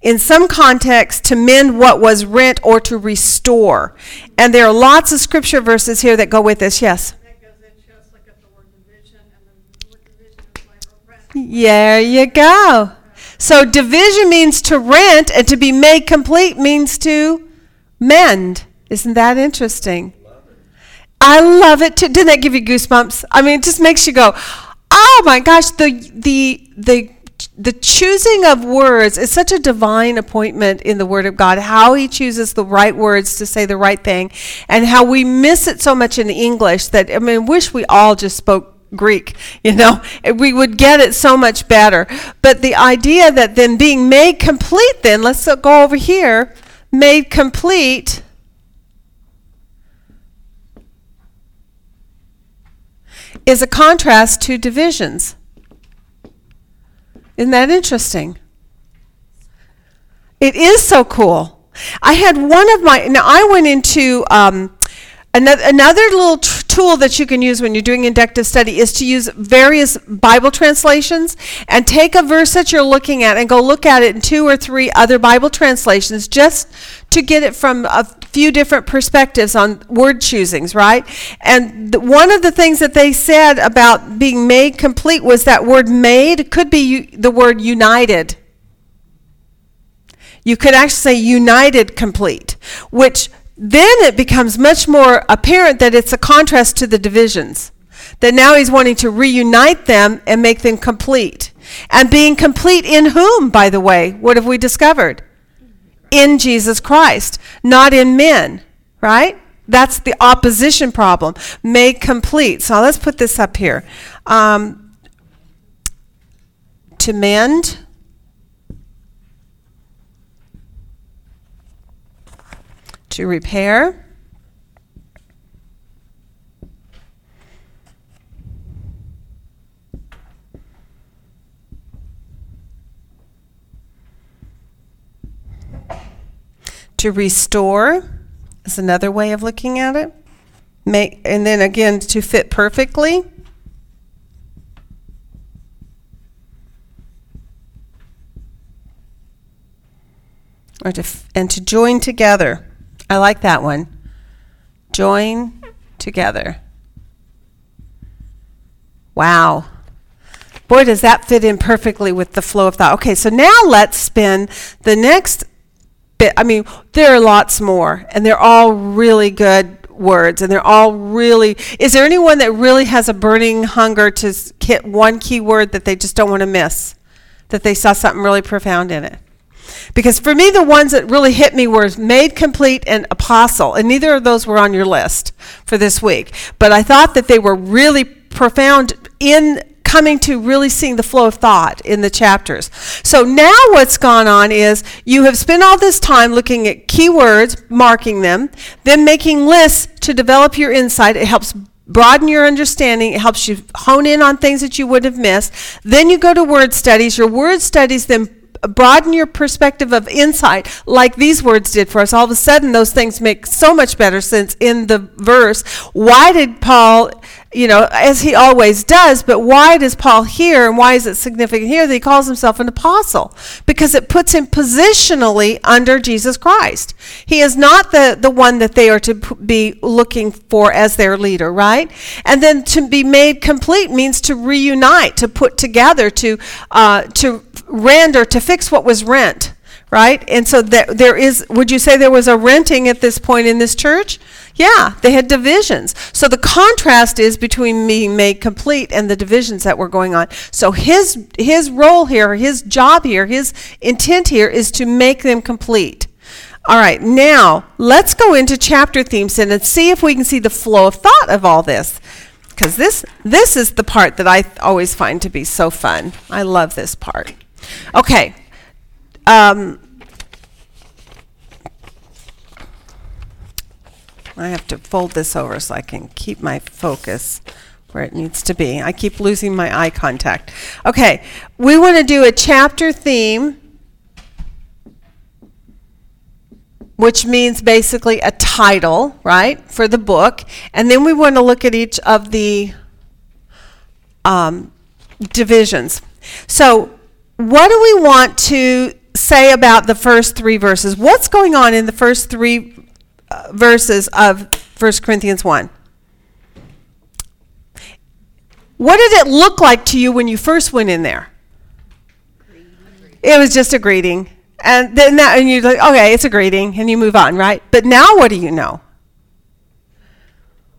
in some context, to mend what was rent or to restore. And there are lots of scripture verses here that go with this. Yes. That goes in, just look at the word division, and then the word division is like a rent. There you go. So division means to rent, and to be made complete means to mend. Isn't that interesting? I love it too. Didn't that give you goosebumps? I mean, it just makes you go, "Oh my gosh!" The the the the choosing of words is such a divine appointment in the Word of God. How He chooses the right words to say the right thing, and how we miss it so much in English that I mean, wish we all just spoke Greek, you know, we would get it so much better. But the idea that then being made complete, then let's go over here, made complete. Is a contrast to divisions. Isn't that interesting? It is so cool. I had one of my, now I went into um, another, another little t- tool that you can use when you're doing inductive study is to use various Bible translations and take a verse that you're looking at and go look at it in two or three other Bible translations just to get it from a few different perspectives on word choosings, right? And the, one of the things that they said about being made complete was that word made could be u- the word united. You could actually say united complete, which then it becomes much more apparent that it's a contrast to the divisions. That now he's wanting to reunite them and make them complete. And being complete in whom, by the way? What have we discovered? In Jesus Christ, not in men, right? That's the opposition problem. Made complete. So let's put this up here. Um, to mend. to repair. To restore is another way of looking at it. Make, and then again, to fit perfectly. Or to, and to join together. I like that one. Join together. Wow. Boy, does that fit in perfectly with the flow of thought. Okay, so now let's spin the next bit. I mean, there are lots more, and they're all really good words, and they're all really. Is there anyone that really has a burning hunger to hit one key word that they just don't want to miss? That they saw something really profound in it? Because for me, the ones that really hit me were made complete and apostle, and neither of those were on your list for this week. But I thought that they were really profound in coming to really seeing the flow of thought in the chapters. So now what's gone on is you have spent all this time looking at keywords, marking them, then making lists to develop your insight. It helps broaden your understanding. It helps you hone in on things that you would have missed. Then you go to word studies. Your word studies then broaden your perspective of insight like these words did for us. All of a sudden those things make so much better sense in the verse. Why did paul you know as he always does but why does paul here and why is it significant here that he calls himself an apostle? Because it puts him positionally under jesus christ. He is not the the one that they are to be looking for as their leader right? And then to be made complete means to reunite to put together to uh, to render to fix what was rent right? And so that there is would you say there was a renting at this point in this church yeah they had divisions so the contrast is between being made complete and the divisions that were going on so his his role here his job here his intent here is to make them complete all right now let's go into chapter themes and see if we can see the flow of thought of all this because this this is the part that I always find to be so fun. I love this part. Okay. Um, I have to fold this over so I can keep my focus where it needs to be. I keep losing my eye contact. Okay, we want to do a chapter theme, which means basically a title, right, for the book. And then we want to look at each of the um, divisions. So, what do we want to say about the first three verses? What's going on in the first three verses of 1 Corinthians 1? What did it look like to you when you first went in there? It was just a greeting. And then that, and you're like, okay, it's a greeting, and you move on, right? But now what do you know?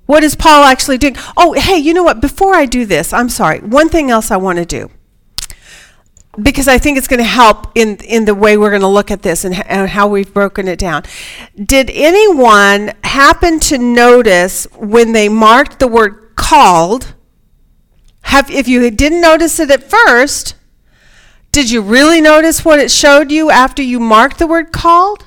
What is Paul actually doing? Oh, hey, you know what? Before I do this, I'm sorry. One thing else I want to do because I think it's going to help in in the way we're going to look at this and, and how we've broken it down. Did anyone happen to notice when they marked the word called? Have if you didn't notice it at first, did you really notice what it showed you after you marked the word called?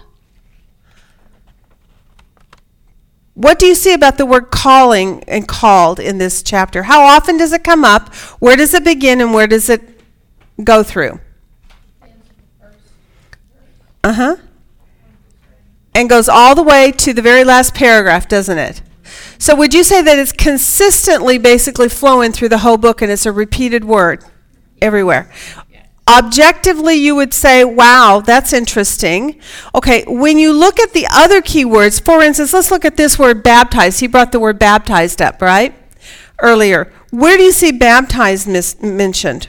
What do you see about the word calling and called in this chapter? How often does it come up? Where does it begin and where does it go through? Uh huh. And goes all the way to the very last paragraph, doesn't it? So, would you say that it's consistently basically flowing through the whole book and it's a repeated word everywhere? Objectively, you would say, wow, that's interesting. Okay, when you look at the other keywords, for instance, let's look at this word baptized. He brought the word baptized up, right? Earlier. Where do you see baptized mis- mentioned?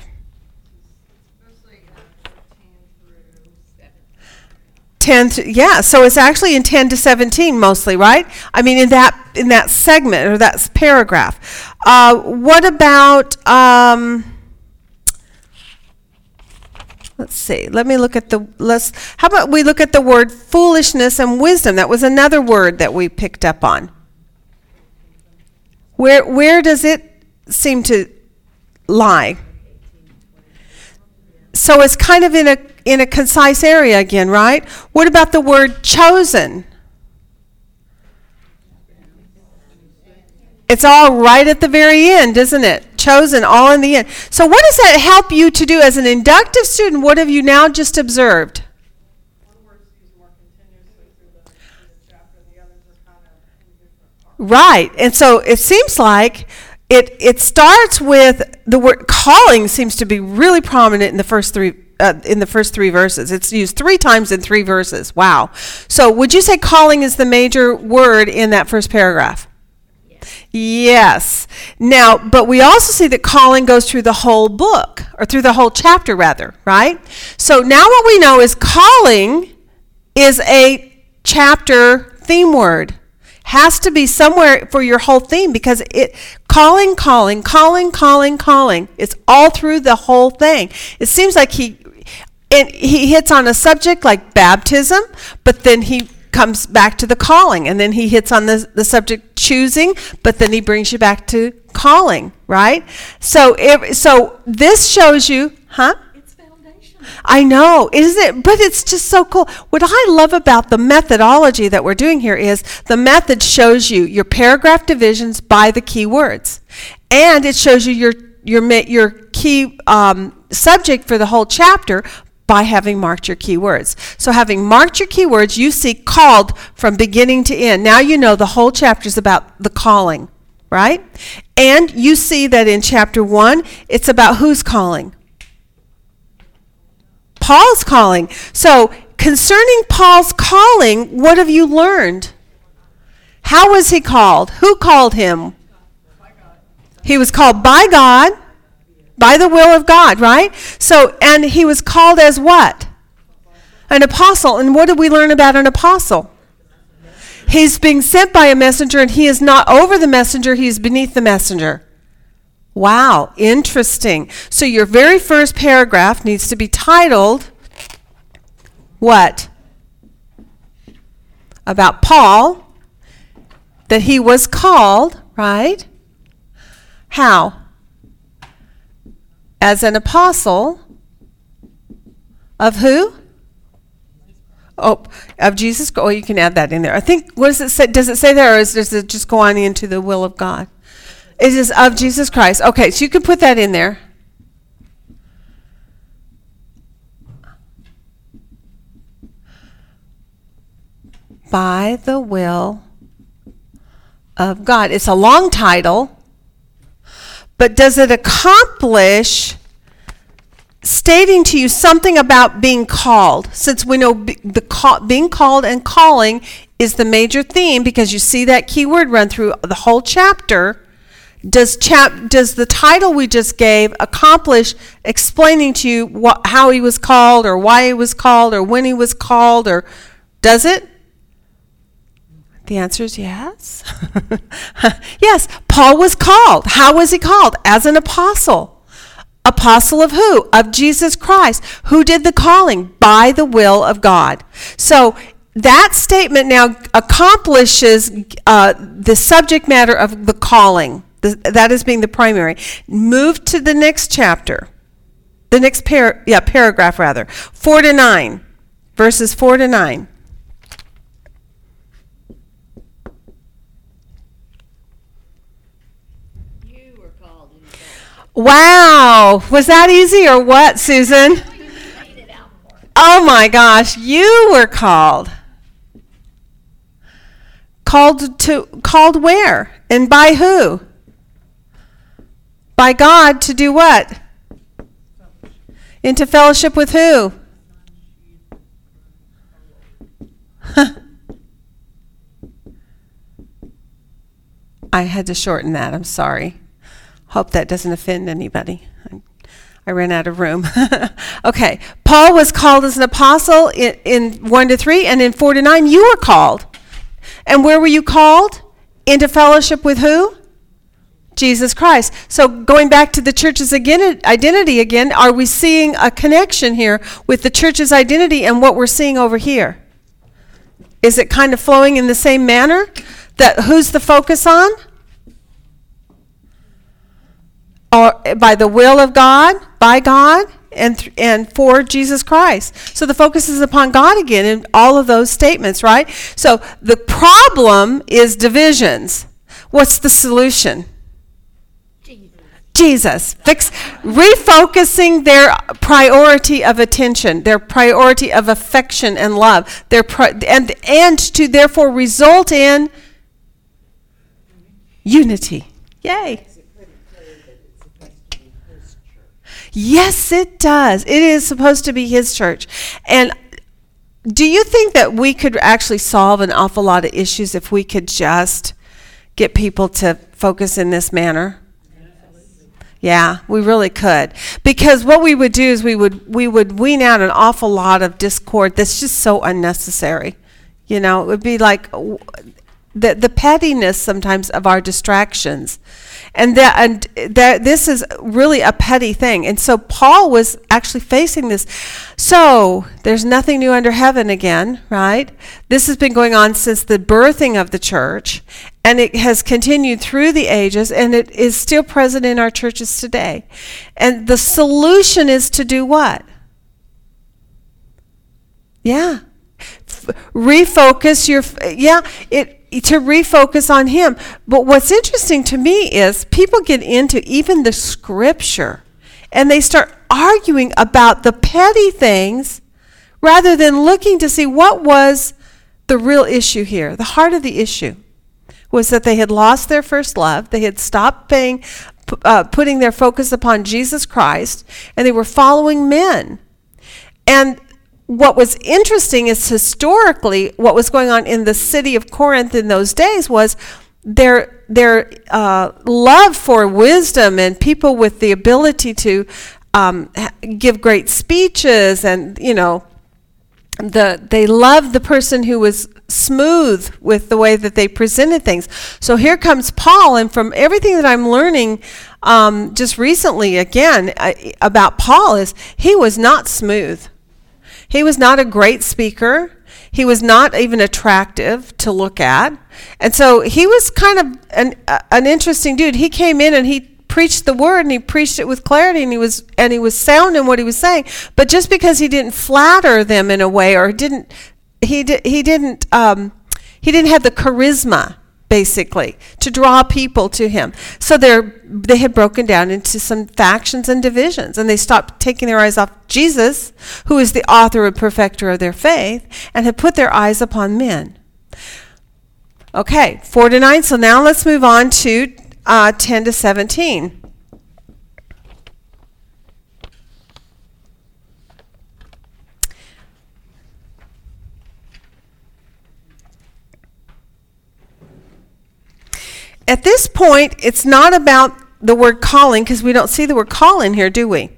Mostly uh, fifteen through seventeen. 10 to, yeah so it's actually in 10 to 17 mostly right? I mean in that in that segment or that paragraph. Uh, what about um, let's see let me look at the let's how about we look at the word foolishness and wisdom? That was another word that we picked up on. Where where does it seem to lie? So it's kind of in a in a concise area again, right? What about the word chosen? It's all right at the very end, isn't it? Chosen, all in the end. So, what does that help you to do as an inductive student? What have you now just observed? Right. And so it seems like it it starts with the word calling seems to be really prominent in the first three uh, in the first three verses. It's used three times in three verses. Wow. So would you say calling is the major word in that first paragraph? Yes. Now, but we also see that calling goes through the whole book, or through the whole chapter, rather, right? So now what we know is calling is a chapter theme word. Has to be somewhere for your whole theme because it calling, calling, calling, calling, calling. It's all through the whole thing. It seems like he and he hits on a subject like baptism, but then he comes back to the calling and then he hits on the, the subject choosing but then he brings you back to calling right so so this shows you huh It's foundational. I know, isn't it? But it's just so cool. What I love about the methodology that we're doing here is the method shows you your paragraph divisions by the key words, and it shows you your your your key um, subject for the whole chapter by having marked your keywords. So having marked your keywords, you see called from beginning to end. Now you know the whole chapter is about the calling, right? And you see that in chapter 1, it's about who's calling. Paul's calling. So, concerning Paul's calling, what have you learned? How was he called? Who called him? He was called by God, by the will of God, right? So, and he was called as what? An apostle. And what did we learn about an apostle? He's being sent by a messenger, and he is not over the messenger, he is beneath the messenger. Wow, interesting. So your very first paragraph needs to be titled what? About Paul, that he was called, right? How? As an apostle of who? Oh, of Jesus. Oh, you can add that in there. I think. What does it say? Does it say there, or is, does it just go on into the will of God? It is of Jesus Christ. Okay, so you can put that in there. By the will of God. It's a long title, but does it accomplish stating to you something about being called? Since we know the call, being called and calling is the major theme because you see that keyword run through the whole chapter does chap does the title we just gave accomplish explaining to you what, how he was called or why he was called or when he was called or does it the answer is yes yes paul was called how was he called as an apostle apostle of who of jesus christ who did the calling by the will of god so that statement now accomplishes uh, the subject matter of the calling the, that is being the primary. Move to the next chapter. The next par- yeah, paragraph rather. 4 to 9. Verses 4 to 9. You were called in fellowship. Wow. Was that easy or what, Susan? Oh my gosh, you were called. Called to called where? And by who? By God to do what? Into fellowship with who? I had to shorten that. I'm sorry. Hope that doesn't offend anybody. I- ran out of room. okay. Paul was called as an apostle in, in 1 to 3, and in 4 to 9, you were called. And where were you called? Into fellowship with who? Jesus Christ. So going back to the church's identity again, are we seeing a connection here with the church's identity and what we're seeing over here? Is it kind of flowing in the same manner? That who's the focus on? Or by the will of God, by God, and th- and for Jesus Christ. So the focus is upon God again in all of those statements, right? So the problem is divisions. What's the solution? Jesus. Jesus. Fix refocusing their priority of attention, their priority of affection and love, their pri- and and to therefore result in Unity. Yay. Makes it pretty clear that it's supposed to be his church. Yes, it does. It is supposed to be his church. And do you think that we could actually solve an awful lot of issues if we could just get people to focus in this manner? Yeah, we really could. Because what we would do is we would we would wean out an awful lot of discord that's just so unnecessary. You know, it would be like the the pettiness sometimes of our distractions. And that and that this is really a petty thing. And so Paul was actually facing this. So, there's nothing new under heaven again, right? This has been going on since the birthing of the church, and it has continued through the ages, and it is still present in our churches today. And the solution is to do what? Yeah. F- refocus your f- yeah, it to refocus on him. But what's interesting to me is people get into even the scripture and they start arguing about the petty things rather than looking to see what was the real issue here. The heart of the issue was that they had lost their first love, they had stopped paying uh, putting their focus upon Jesus Christ, and they were following men. And what was interesting is historically what was going on in the city of Corinth in those days was their their uh, love for wisdom and people with the ability to um, give great speeches and you know the they loved the person who was smooth with the way that they presented things. So here comes Paul, and from everything that I'm learning um, just recently, again I, about Paul is he was not smooth. He was not a great speaker. He was not even attractive to look at. And so he was kind of an, uh, an interesting dude. He came in and he preached the word and he preached it with clarity and he was and he was sound in what he was saying. But just because he didn't flatter them in a way or didn't he did he didn't um, he didn't have the charisma basically to draw people to him. So they're they had broken down into some factions and divisions and they stopped taking their eyes off Jesus, who is the author and perfecter of their faith, and had put their eyes upon men. Okay, 4 to 9. So now let's move on to uh, 10 to 17. At this point, it's not about the word calling because we don't see the word call in here, do we?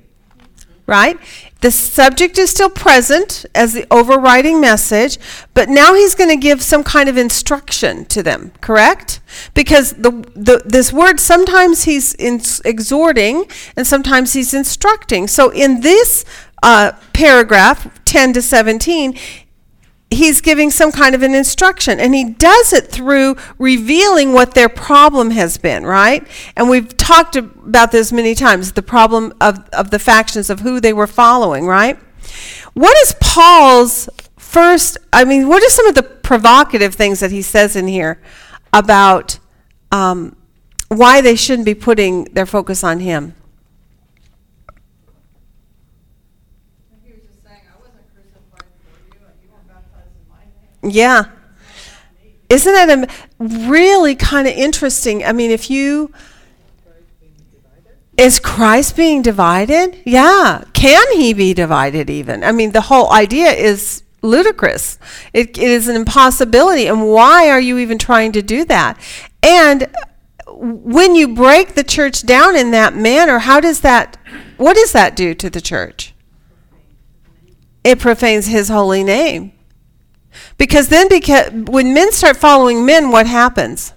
Right? The subject is still present as the overriding message, but now he's going to give some kind of instruction to them, correct? Because the, the this word sometimes he's in, exhorting and sometimes he's instructing. So in this uh, paragraph, 10 to 17, he's giving some kind of an instruction and he does it through revealing what their problem has been right? And we've talked about this many times the problem of, of the factions of who they were following right? What is paul's first i mean what are some of the provocative things that he says in here about um, why they shouldn't be putting their focus on him He was just saying, I wasn't crucified for you, and you weren't baptized in my name. Yeah. Isn't that am- really kind of interesting? I mean, if you. Is Christ being divided? Yeah. Can he be divided even? I mean, the whole idea is ludicrous. It, it is an impossibility. And why are you even trying to do that? And uh, when you break the church down in that manner, how does that, what does that do to the church? It profanes his holy name. Because then, because, when men start following men, what happens?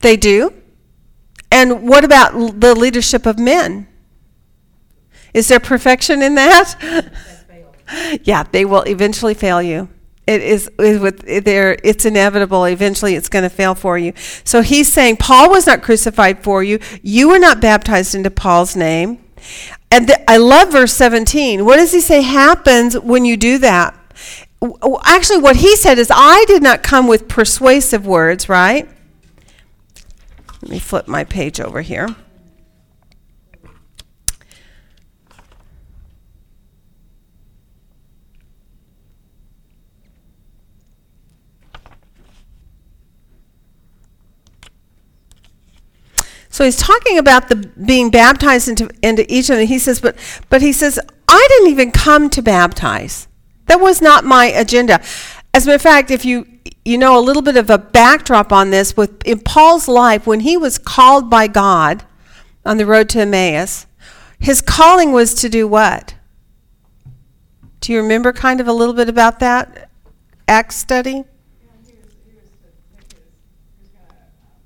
They do. And what about l- the leadership of men? Is there perfection in that? yeah, they will eventually fail you. It is, with there. It's inevitable. Eventually, it's going to fail for you. So he's saying Paul was not crucified for you. You were not baptized into Paul's name. And th- I love verse 17. What does he say happens when you do that? Actually, what he said is, I did not come with persuasive words, right? Let me flip my page over here. So he's talking about the being baptized into, into each of them. He says, but, but he says, I didn't even come to baptize. That was not my agenda. As a matter of fact, if you you know a little bit of a backdrop on this, with in Paul's life, when he was called by God on the road to Emmaus, his calling was to do what? Do you remember kind of a little bit about that Acts study? he was, he was to make his, he was gonna, um,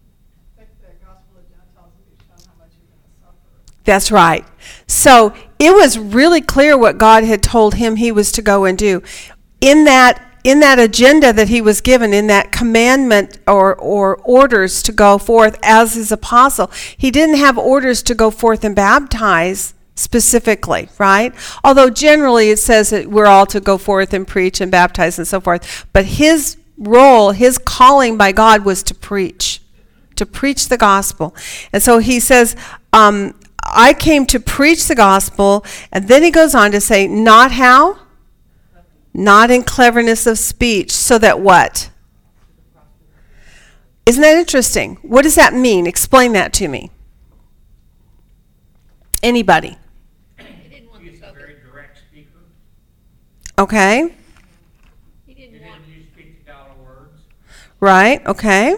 take the gospel of Gentiles and be shown how much he's gonna suffer. That's right. So it was really clear what God had told him he was to go and do. In that in that agenda that he was given, in that commandment or, or orders to go forth as his apostle, he didn't have orders to go forth and baptize specifically, right? Although generally it says that we're all to go forth and preach and baptize and so forth. But his role, his calling by God was to preach, to preach the gospel. And so he says, um, I came to preach the gospel. And then he goes on to say, not how? Not in cleverness of speech. So that what? Isn't that interesting? What does that mean? Explain that to me. Anybody? He didn't want the a very direct speaker. Okay. he He didn't didn't want, use fifty dollar words. Right. Okay.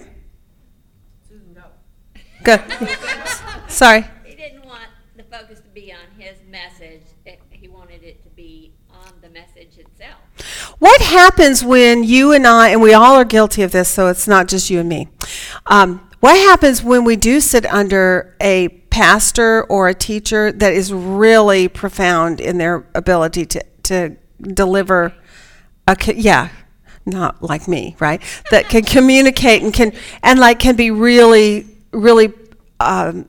Good. Sorry. he didn't want the focus to be on his message, It- he wanted it to be on the message itself. What happens when you and I, and we all are guilty of this, so it's not just you and me. Um, what happens when we do sit under a pastor or a teacher that is really profound in their ability to, to deliver a, yeah, not like me, right? That can communicate and can, and like can be really, really, um,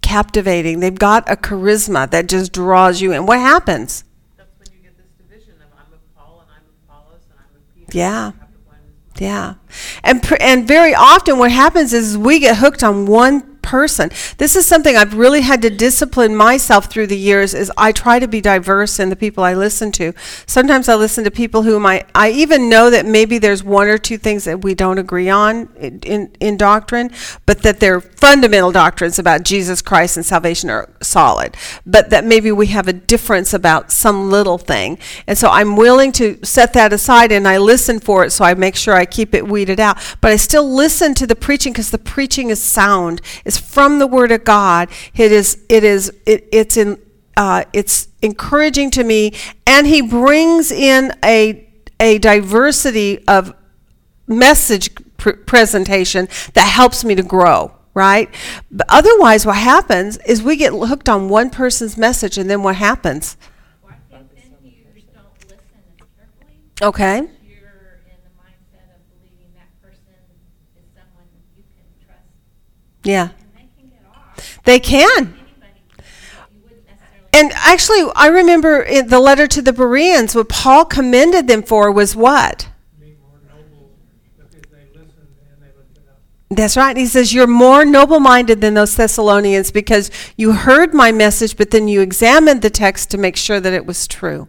captivating. They've got a charisma that just draws you in. What happens? That's when you get this division of I'm of Paul and I'm of Apollos and I'm of Peter. Yeah. Yeah. And and very often what happens is we get hooked on one person. This is something I've really had to discipline myself through the years is I try to be diverse in the people I listen to. Sometimes I listen to people whom I, I even know that maybe there's one or two things that we don't agree on in, in, in doctrine, but that their fundamental doctrines about Jesus Christ and salvation are solid. But that maybe we have a difference about some little thing. And so I'm willing to set that aside and I listen for it so I make sure I keep it weeded out. But I still listen to the preaching because the preaching is sound. It's from the Word of God. It is. It is. It, it's in. Uh, it's encouraging to me, and He brings in a a diversity of message pr- presentation that helps me to grow. Right. But otherwise, what happens is we get hooked on one person's message, and then what happens? Okay. Yeah. and they can get off. They can. And actually, I remember in the letter to the Bereans, what Paul commended them for was what? That's right. He says, You're more noble minded than those Thessalonians because you heard my message, but then you examined the text to make sure that it was true.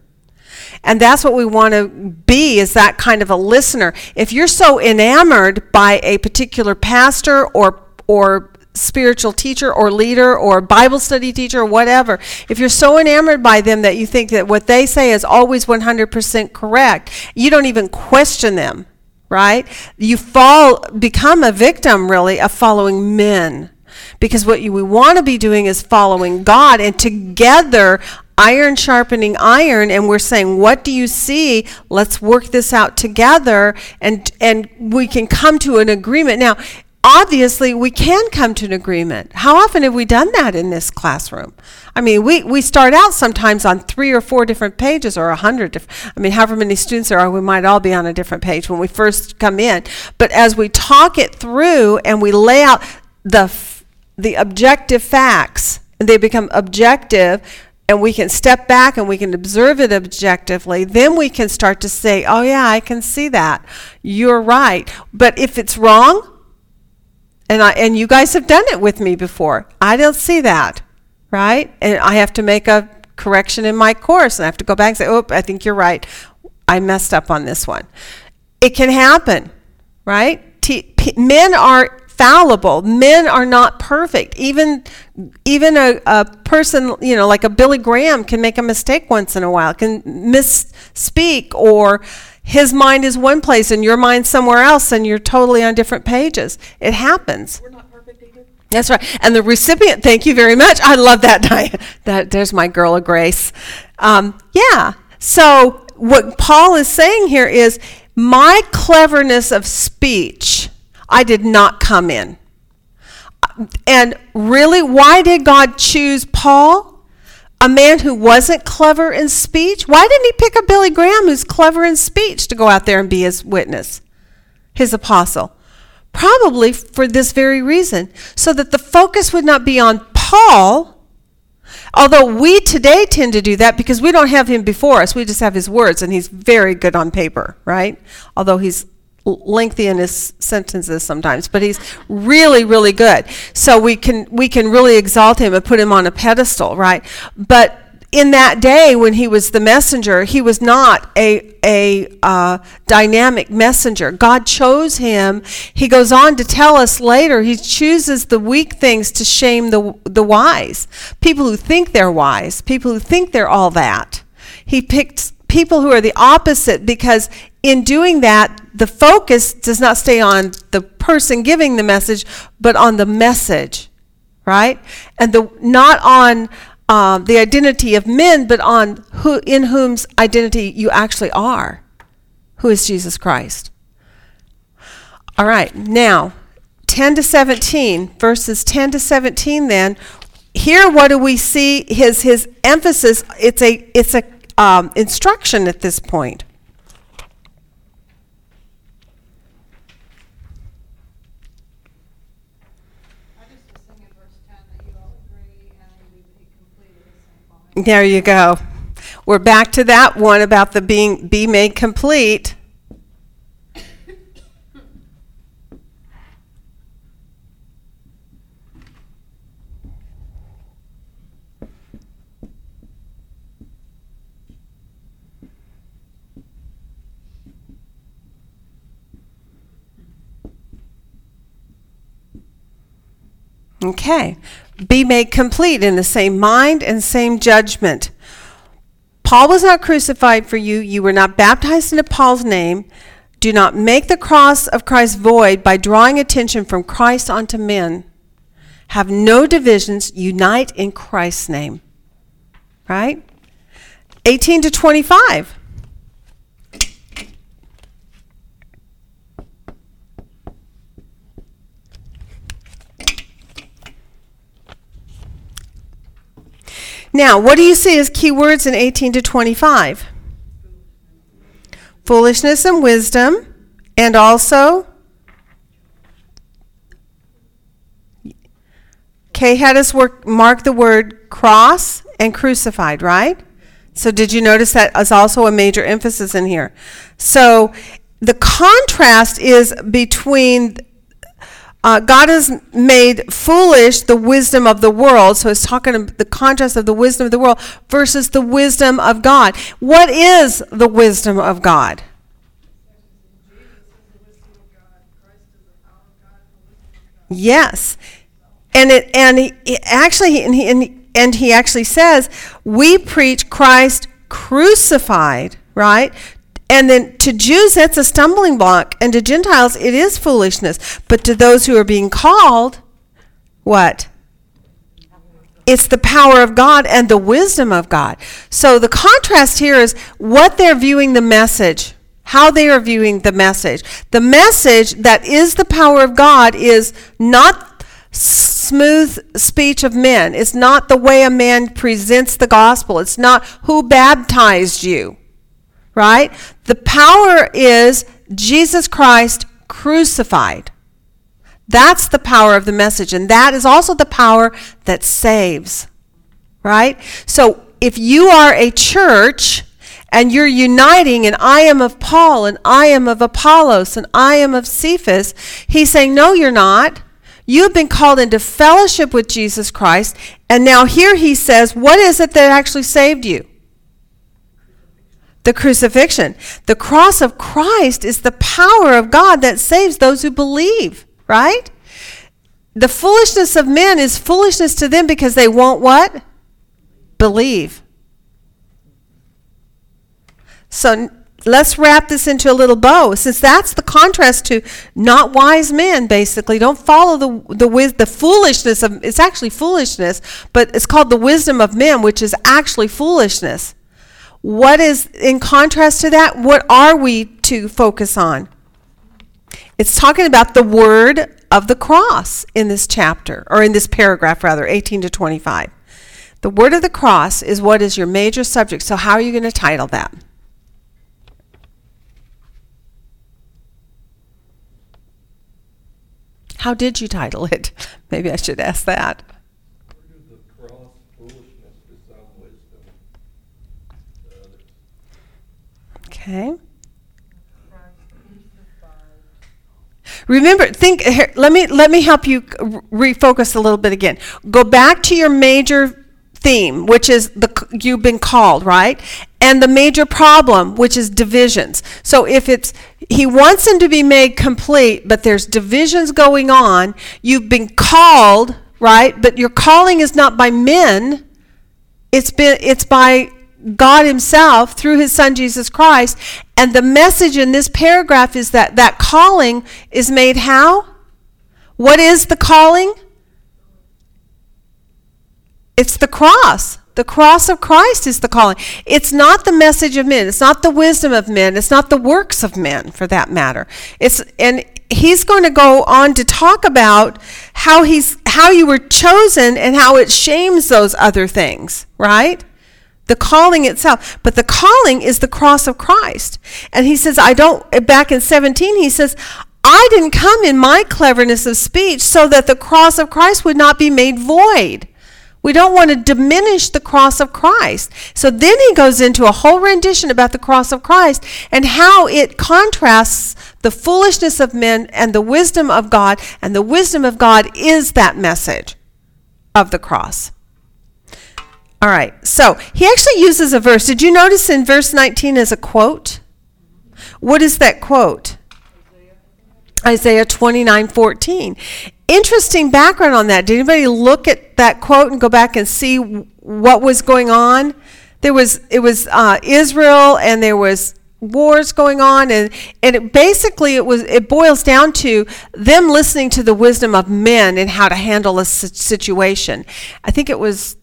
And that's what we want to be is that kind of a listener. If you're so enamored by a particular pastor or or spiritual teacher or leader or Bible study teacher or whatever, if you're so enamored by them that you think that what they say is always 100% correct, you don't even question them, right? You fall become a victim really of following men. Because what you, we want to be doing is following God, and together, iron sharpening iron, and we're saying, "What do you see? Let's work this out together," and and we can come to an agreement. Now, obviously, we can come to an agreement. How often have we done that in this classroom? I mean, we, we start out sometimes on three or four different pages, or a hundred. different, I mean, however many students there are, we might all be on a different page when we first come in. But as we talk it through and we lay out the the objective facts, they become objective, and we can step back and we can observe it objectively, then we can start to say, oh, yeah, I can see that. You're right. But if it's wrong, and, I, and you guys have done it with me before, I don't see that, right? And I have to make a correction in my course, and I have to go back and say, oh, I think you're right. I messed up on this one. It can happen, right? T- p- men are fallible. Men are not perfect. Even even a, a person, you know, like a Billy Graham can make a mistake once in a while, can misspeak or his mind is one place and your mind somewhere else and you're totally on different pages. It happens. We're not perfect either. That's right. And the recipient, thank you very much. I love that, Diane. That there's my girl of grace. Um, yeah. So what Paul is saying here is my cleverness of speech, I did not come in. And really, why did God choose Paul? A man who wasn't clever in speech? Why didn't he pick a Billy Graham who's clever in speech to go out there and be his witness, his apostle? Probably for this very reason, so that the focus would not be on Paul, although we today tend to do that because we don't have him before us, we just have his words, and he's very good on paper, right? Although he's lengthy in his sentences sometimes, but he's really, really good. So we can we can really exalt him and put him on a pedestal, right? But in that day when he was the messenger, he was not a, a uh, dynamic messenger. God chose him. He goes on to tell us later, he chooses the weak things to shame the, the wise. People who think they're wise, people who think they're all that. He picked people who are the opposite because in doing that, the focus does not stay on the person giving the message, but on the message, right? And the not on uh, the identity of men, but on who in whom's identity you actually are, who is Jesus Christ. All right, now 10 to 17, verses 10 to 17. Then here, what do we see? His his emphasis. It's a it's a um, instruction at this point. I just was thinking verse ten that you all agree and we be completed the same mind. There you go. We're back to that one about the being be made complete. Okay. Be made complete in the same mind and same judgment. Paul was not crucified for you. You were not baptized into Paul's name. Do not make the cross of Christ void by drawing attention from Christ onto men. Have no divisions. Unite in Christ's name. Right? 18 to 25. Now, what do you see as keywords in 18 to 25? Foolishness and wisdom, and also Kay had us work, mark the word cross and crucified, right? So did you notice that is also a major emphasis in here? So the contrast is between uh, God has made foolish the wisdom of the world. So it's talking about the contrast of the wisdom of the world versus the wisdom of God. What is the wisdom of God? Yes, and it and he, actually and he, and he and he actually says we preach Christ crucified, right? And then to Jews, that's a stumbling block. And to Gentiles, it is foolishness. But to those who are being called, what? It's the power of God and the wisdom of God. So the contrast here is what they're viewing the message, how they are viewing the message. The message that is the power of God is not smooth speech of men. It's not the way a man presents the gospel. It's not who baptized you right? The power is Jesus Christ crucified. That's the power of the message, and that is also the power that saves, right? So if you are a church and you're uniting, and I am of Paul, and I am of Apollos, and I am of Cephas, he's saying, No, you're not. You've been called into fellowship with Jesus Christ, and now here he says, What is it that actually saved you? The crucifixion. The cross of Christ is the power of God that saves those who believe, right? the foolishness of men is foolishness to them because they won't what? Believe. So let's wrap this into a little bow, since that's the contrast to not wise men. Basically, don't follow the the the foolishness of. It's actually foolishness, but it's called the wisdom of men, which is actually foolishness. What is in contrast to that? What are we to focus on? It's talking about the word of the cross in this chapter, or in this paragraph rather, 18 to 25. The word of the cross is what is your major subject. So, how are you going to title that? How did you title it? Maybe I should ask that. Where does the cross foolishness to some wisdom to others? Okay. Remember, think. Here, let me let me help you refocus a little bit again. Go back to your major theme, which is the you've been called right, and the major problem, which is divisions. So if it's he wants them to be made complete, but there's divisions going on. You've been called right, but your calling is not by men. It's been it's by God himself through his son Jesus Christ and the message in this paragraph is that that calling is made how? What is the calling? It's the cross. The cross of Christ is the calling. It's not the message of men. It's not the wisdom of men. It's not the works of men for that matter. It's and he's going to go on to talk about how he's how you were chosen and how it shames those other things, right? The calling itself, but the calling is the cross of Christ. And he says, I don't back in 17 he says, I didn't come in my cleverness of speech so that the cross of Christ would not be made void. We don't want to diminish the cross of Christ. So then he goes into a whole rendition about the cross of Christ and how it contrasts the foolishness of men and the wisdom of God. And the wisdom of God is that message of the cross. All right, so he actually uses a verse. Did you notice in verse 19 is a quote? What is that quote? Isaiah 29 14. Interesting background on that. Did anybody look at that quote and go back and see what was going on? There was it was uh, Israel and there was wars going on and and it basically it was it boils down to them listening to the wisdom of men and how to handle a situation. I think it was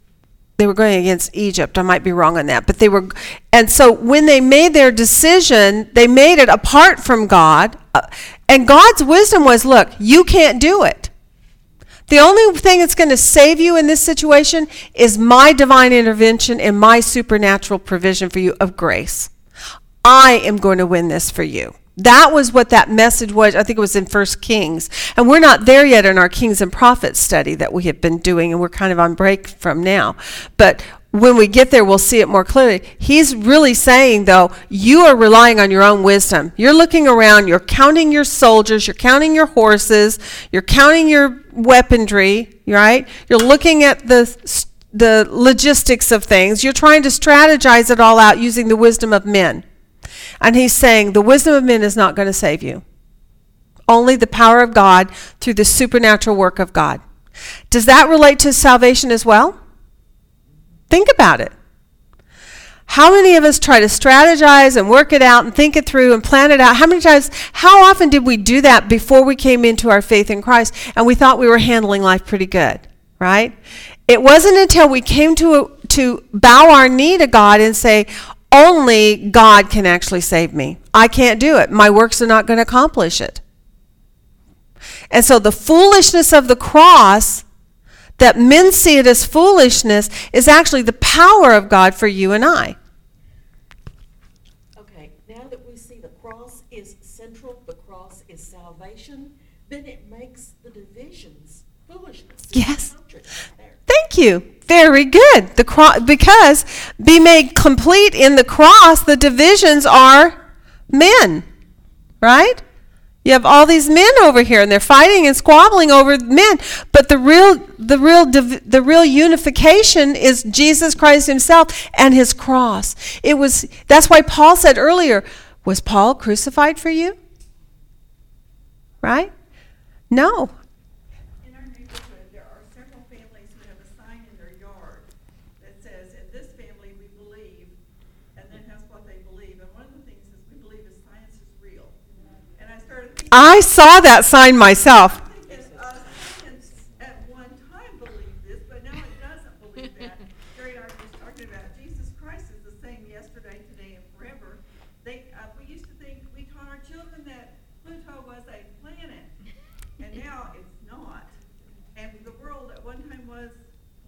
they were going against Egypt. I might be wrong on that, but they were, and so when they made their decision, they made it apart from God, uh, and God's wisdom was, look, you can't do it. The only thing that's going to save you in this situation is my divine intervention and my supernatural provision for you of grace. I am going to win this for you. That was what that message was. I think it was in First Kings. And we're not there yet in our Kings and Prophets study that we have been doing, and we're kind of on break from now. But when we get there, we'll see it more clearly. He's really saying, though, you are relying on your own wisdom. You're looking around, you're counting your soldiers, you're counting your horses, you're counting your weaponry, right? You're looking at the, the logistics of things. You're trying to strategize it all out using the wisdom of men. And he's saying the wisdom of men is not going to save you. Only the power of God through the supernatural work of God. Does that relate to salvation as well? Think about it. How many of us try to strategize and work it out and think it through and plan it out? How many times, how often did we do that before we came into our faith in Christ and we thought we were handling life pretty good, right? It wasn't until we came to, to bow our knee to God and say, only God can actually save me. I can't do it. My works are not going to accomplish it. And so the foolishness of the cross, that men see it as foolishness, is actually the power of God for you and I. Okay, now that we see the cross is central, the cross is salvation, then it makes the divisions foolishness. Yes. Thank you. Very good. The cross, because be made complete in the cross, the divisions are men, right? You have all these men over here, and they're fighting and squabbling over men. But the real, the real, div- the real unification is Jesus Christ Himself and His cross. It was. That's why Paul said earlier, "Was Paul crucified for you?" Right? No. In our major I saw that sign myself. Us Christians at one time believed this, but now it doesn't believe that. Jerry and I were just talking about, Jesus Christ is the same yesterday, today, and forever. They, uh, we used to think, we taught our children that Pluto was a planet, and now it's not. And the world at one time was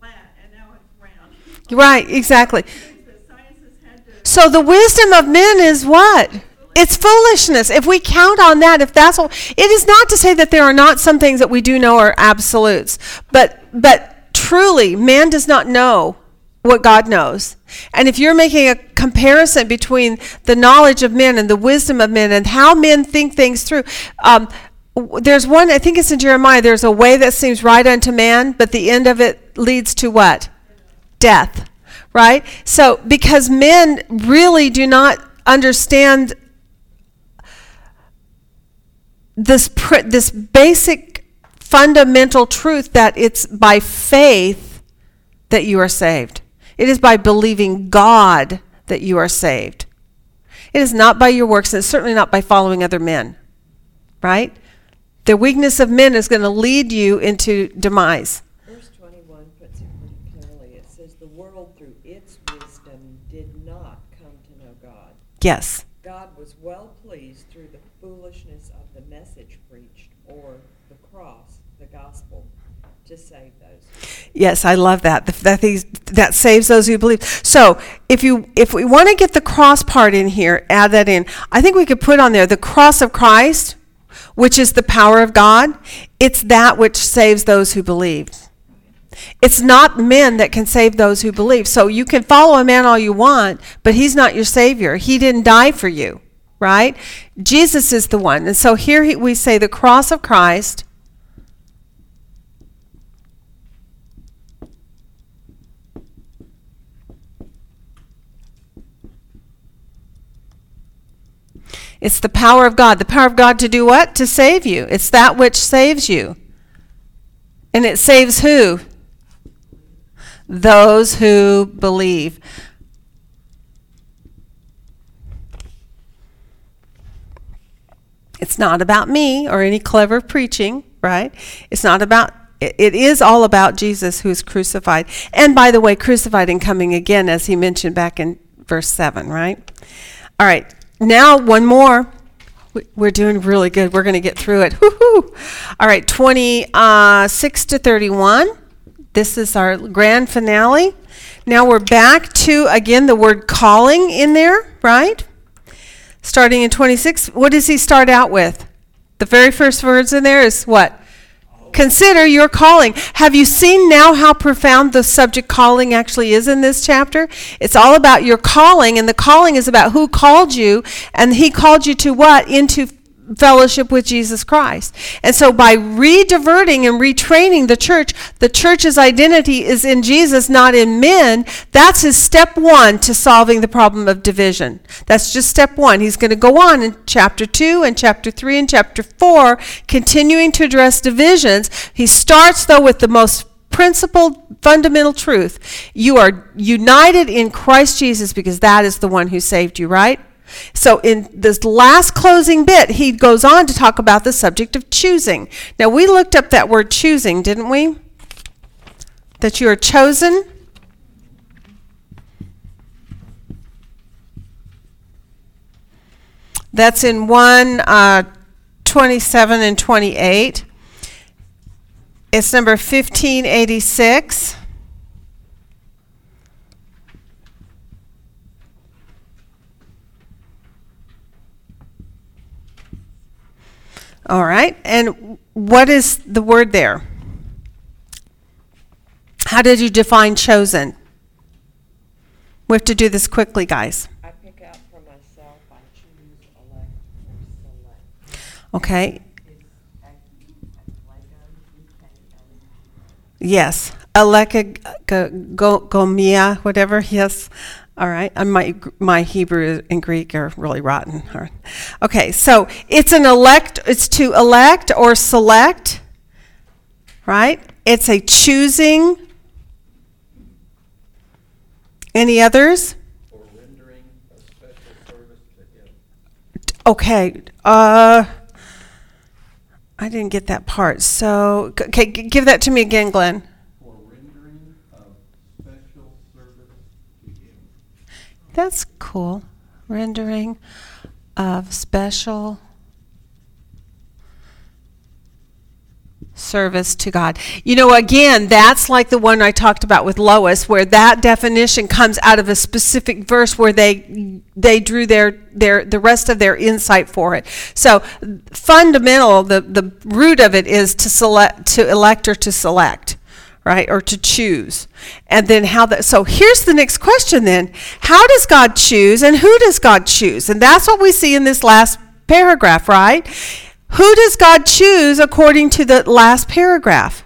flat, and now it's round. Right, exactly. Things that science has had to So the wisdom of men is what? It's foolishness. If we count on that, if that's all, it is not to say that there are not some things that we do know are absolutes, but but truly, man does not know what God knows. And if you're making a comparison between the knowledge of men and the wisdom of men and how men think things through, um, there's one. I think it's in Jeremiah. There's a way that seems right unto man, but the end of it leads to what? death, right? So, because men really do not understand this pr- this basic fundamental truth that it's by faith that you are saved. It is by believing God that you are saved. It is not by your works, and it's certainly not by following other men, right? The weakness of men is going to lead you into demise. Verse twenty-one puts it pretty clearly. It says, "The world through its wisdom did not come to know God. Yes. God was well pleased through the foolishness of the message preached, or the cross, the gospel, save those. Yes, I love that. That that saves those who believe. So, if you if we want to get the cross part in here, add that in. I think we could put on there the cross of Christ, which is the power of God. It's that which saves those who believe. It's not men that can save those who believe. So you can follow a man all you want, but he's not your savior. He didn't die for you, right? Jesus is the one. And so here he, we say the cross of Christ It's the power of God. The power of God to do what? To save you. It's that which saves you. And it saves who? Those who believe. It's not about me or any clever preaching, right? It's not about, it, is all about Jesus who is crucified. And by the way, crucified and coming again, as he mentioned back in verse 7, right? All right, now one more. We- We're doing really good. We're going to get through it. Woo-hoo. All right, 26 uh, to 31. This is our grand finale. Now we're back to, again, the word calling in there, right? Starting in 26. What does he start out with? The very first words in there is what? Consider your calling. Have you seen now how profound the subject calling actually is in this chapter? It's all about your calling, and the calling is about who called you, and he called you to what? Into fellowship with Jesus Christ. And so by re-diverting and retraining the church, the church's identity is in Jesus, not in men. That's his step one to solving the problem of division. That's just step one. He's going to go on in chapter two and chapter three and chapter four, continuing to address divisions. He starts though with the most principled fundamental truth. You are united in Christ Jesus because that is the one who saved you, right? So in this last closing bit, he goes on to talk about the subject of choosing. Now we looked up that word choosing, didn't we? That you are chosen. That's in 1 uh, 27 and 28. It's number 1586. All right. And what is the word there? How did you define chosen? We have to do this quickly, guys. I pick out for myself, I choose, elect, or select. Okay. Yes. Alekagomia, whatever. Yes. All right. And my my Hebrew and Greek are really rotten. Right. Okay. So it's an elect. It's to elect or select. Right. It's a choosing. Any others? or rendering a special service to him. Okay. Uh, I didn't get that part. So, okay, g- give that to me again, Glenn. For rendering of special service to him. That's cool. Rendering of special service to God. You know, again, that's like the one I talked about with Lois, where that definition comes out of a specific verse where they they drew their their the rest of their insight for it. So fundamental, the the root of it is to select to elect or to select right or to choose. And then how that so here's the next question then. How does god choose and who does god choose? And that's what we see in this last paragraph right? Who does god choose according to the last paragraph?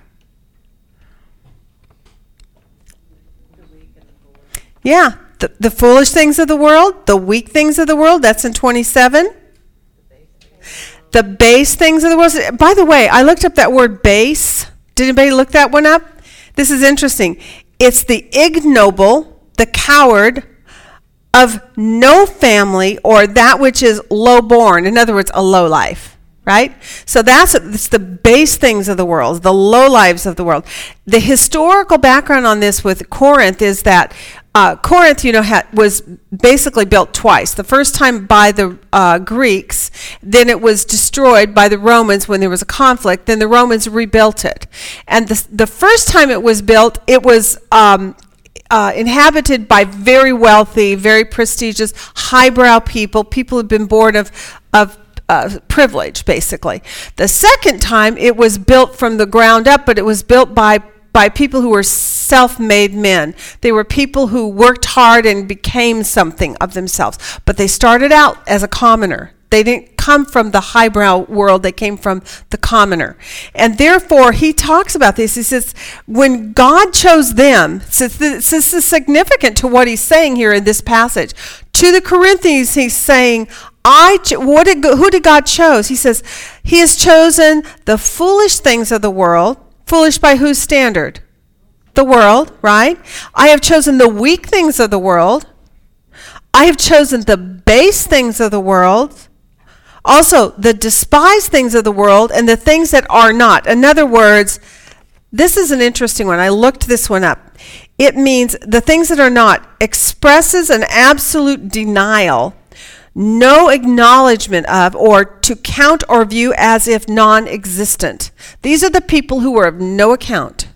Yeah the, the foolish things of the world the weak things of the world that's in 27 the base things of the world. By the way i looked up that word base. Did anybody look that one up this is interesting. It's the ignoble, the coward of no family or that which is low born. In other words, a low life, right? So that's it's the base things of the world, the low lives of the world. The historical background on this with Corinth is that uh, Corinth, you know, ha- was basically built twice. The first time by the uh, Greeks, then it was destroyed by the Romans when there was a conflict. Then the Romans rebuilt it, and the the first time it was built, it was. Um, uh, inhabited by very wealthy, very prestigious, highbrow people, people who've been born of, of uh, privilege, basically. The second time, it was built from the ground up, but it was built by by people who were self made men. They were people who worked hard and became something of themselves. But they started out as a commoner. They didn't come from the highbrow world, they came from the commoner. And therefore, he talks about this. He says, when God chose them, since this is significant to what he's saying here in this passage, to the Corinthians, he's saying, I what did who did God chose? He says, He has chosen the foolish things of the world Foolish by whose standard? The world, right? I have chosen the weak things of the world. I have chosen the base things of the world. Also, the despised things of the world and the things that are not. In other words, this is an interesting one. I looked this one up. It means the things that are not expresses an absolute denial no acknowledgement of, or to count or view as if non existent. These are the people who were of no account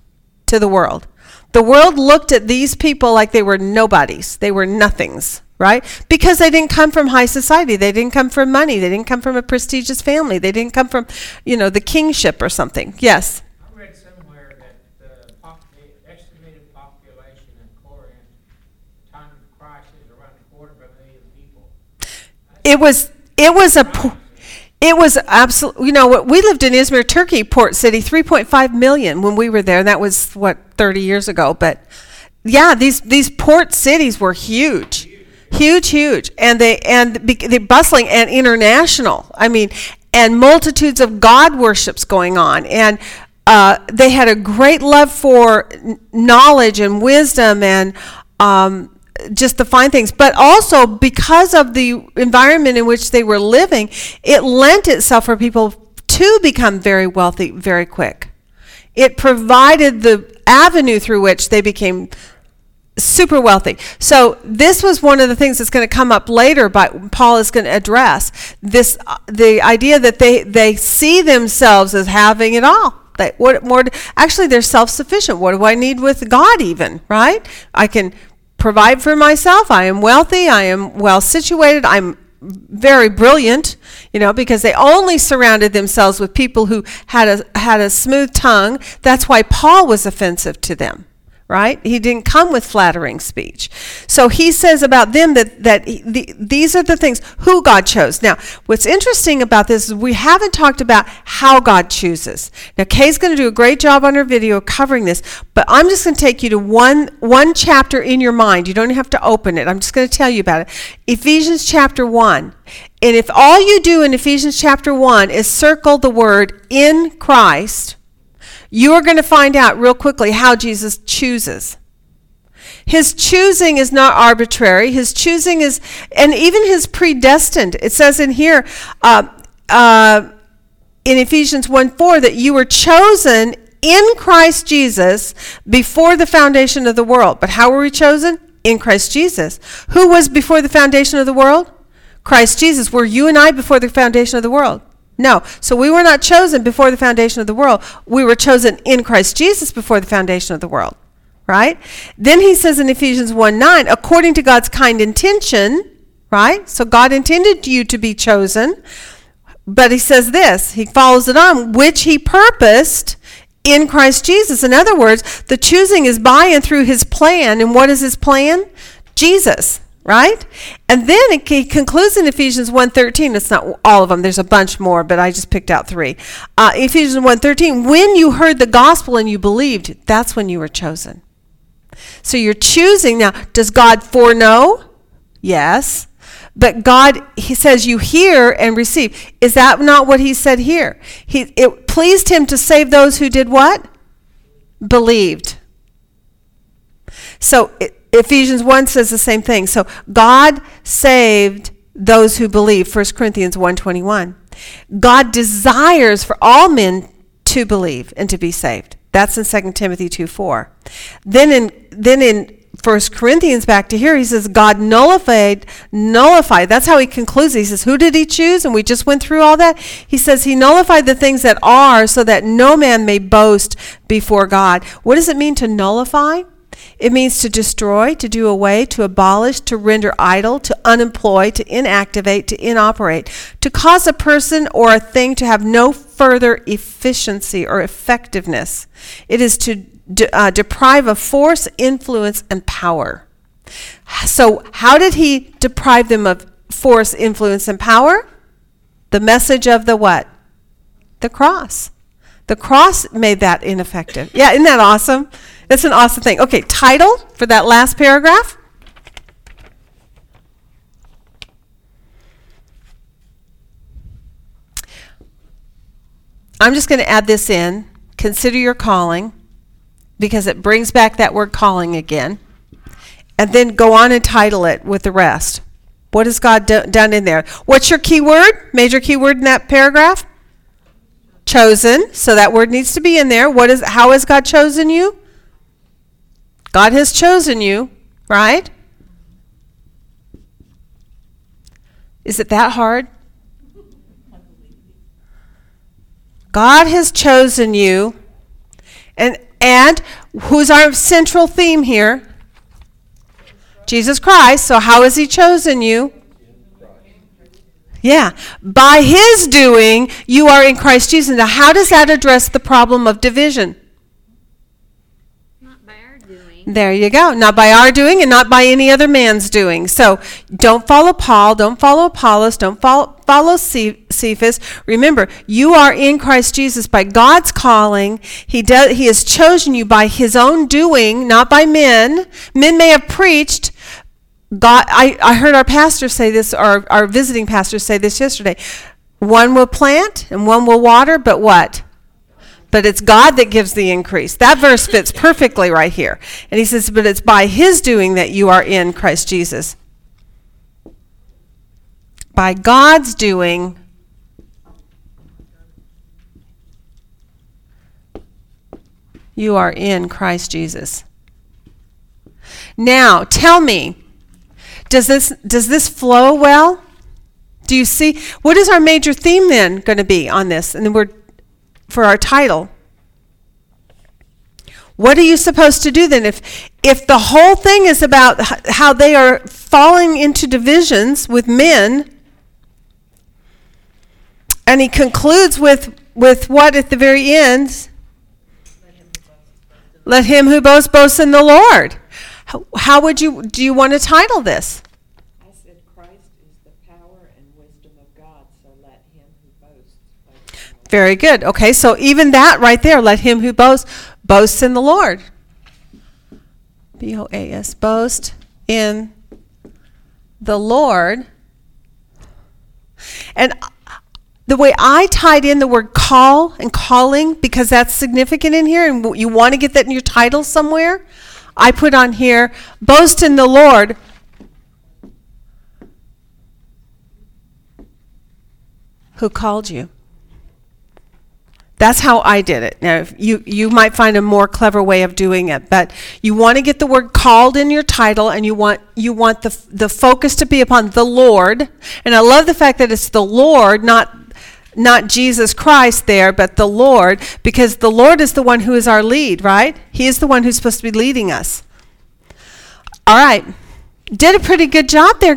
to the world. The world looked at these people like they were nobodies, they were nothings, right? Because they didn't come from high society, they didn't come from money, they didn't come from a prestigious family, they didn't come from, you know, the kingship or something. Yes? I read somewhere that the pop- the estimated population in Corinth, time of Christ, is around a quarter of a million people. It was it was a it was absolutely you know we lived in Izmir, Turkey, port city, 3.5 million when we were there. That was what 30 years ago, but yeah, these these port cities were huge. Huge, huge. And they and be, they bustling and international. I mean, and multitudes of god worships going on and uh, they had a great love for knowledge and wisdom and um, just the fine things, but also because of the environment in which they were living, it lent itself for people to become very wealthy very quick. It provided the avenue through which they became super wealthy. So this was one of the things that's going to come up later but Paul is going to address this the idea that they they see themselves as having it all. That what more actually they're self-sufficient. What do I need with God even, right? I can provide for myself. I am wealthy. I am well situated. I'm very brilliant, you know, because they only surrounded themselves with people who had a had a smooth tongue. That's why Paul was offensive to them right? He didn't come with flattering speech. So he says about them that, that he, the, these are the things who God chose. Now, what's interesting about this is we haven't talked about how God chooses. Now, Kay's going to do a great job on her video covering this, but I'm just going to take you to one, one chapter in your mind. You don't have to open it. I'm just going to tell you about it. Ephesians chapter 1. And if all you do in Ephesians chapter 1 is circle the word in Christ, you are going to find out real quickly how Jesus chooses. His choosing is not arbitrary. His choosing is, and even his predestined. It says in here, uh, uh, in Ephesians 1 4 that you were chosen in Christ Jesus before the foundation of the world. But how were we chosen? In Christ Jesus. Who was before the foundation of the world? Christ Jesus. Were you and I before the foundation of the world? No. So we were not chosen before the foundation of the world. We were chosen in Christ Jesus before the foundation of the world. Right? Then he says in Ephesians 1 9, according to God's kind intention, right? So God intended you to be chosen. But he says this, he follows it on, which he purposed in Christ Jesus. In other words, the choosing is by and through his plan. And what is his plan? Jesus, right? And then he concludes in Ephesians 1.13. It's not all of them. There's a bunch more, but I just picked out three. Uh, Ephesians 1.13, when you heard the gospel and you believed, that's when you were chosen. So you're choosing. Now, does God foreknow? Yes. But God, He says, you hear and receive. Is that not what He said here? He, it pleased Him to save those who did what? Believed. So it, Ephesians 1 says the same thing. So God saved those who believe, 1 Corinthians 1.21. God desires for all men to believe and to be saved. That's in 2 Timothy 2 4. Then in, then in 1 Corinthians back to here, he says, God nullified, nullified. That's how he concludes. He says, Who did he choose? And we just went through all that. He says, He nullified the things that are so that no man may boast before God. What does it mean to nullify? It means to destroy, to do away, to abolish, to render idle, to unemploy, to inactivate, to inoperate, to cause a person or a thing to have no further efficiency or effectiveness. It is to uh, deprive of force, influence, and power. So, how did he deprive them of force, influence, and power? The message of the what? The cross. The cross made that ineffective. Yeah, isn't that awesome? That's an awesome thing. Okay, title for that last paragraph. I'm just going to add this in. Consider your calling because it brings back that word calling again. And then go on and title it with the rest. What has God do- done in there? What's your key word? Major key word in that paragraph? Chosen. So that word needs to be in there. What is how has God chosen you? God has chosen you, right? Is it that hard? God has chosen you. And and who's our central theme here? Jesus Christ. So how has he chosen you? Yeah. By his doing, you are in Christ Jesus. Now, how does that address the problem of division? Not by our doing. There you go. Not by our doing and not by any other man's doing. So don't follow Paul. Don't follow Apollos. Don't follow, follow Cephas. Remember, you are in Christ Jesus by God's calling. He, does, he has chosen you by his own doing, not by men. Men may have preached. God, I, I heard our pastor say this, our, our visiting pastor say this yesterday. One will plant and one will water, but what? But it's God that gives the increase. That verse fits perfectly right here. And he says, but it's by his doing that you are in Christ Jesus. By God's doing, you are in Christ Jesus. Now, tell me, does this does this flow well? Do you see what is our major theme then going to be on this? And then we're for our title. What are you supposed to do then if if the whole thing is about how they are falling into divisions with men and he concludes with with what at the very end let him who boasts boast in the Lord. How, how would you do you want to title this? I said Christ is the power and wisdom of God, so let him who boasts boast in the Lord. Very good. Okay, so even that right there, let him who boasts boasts in the Lord. B O A S, boast in the Lord. And the way I tied in the word call and calling, because that's significant in here, and you want to get that in your title somewhere, I put on here, boast in the Lord. Who called you? That's how I did it. Now, you, you might find a more clever way of doing it, but you want to get the word called in your title and you want, you want the, the focus to be upon the Lord. And I love the fact that it's the Lord, not, not Jesus Christ there, but the Lord, because the Lord is the one who is our lead, right? He is the one who's supposed to be leading us. All right. Did a pretty good job there,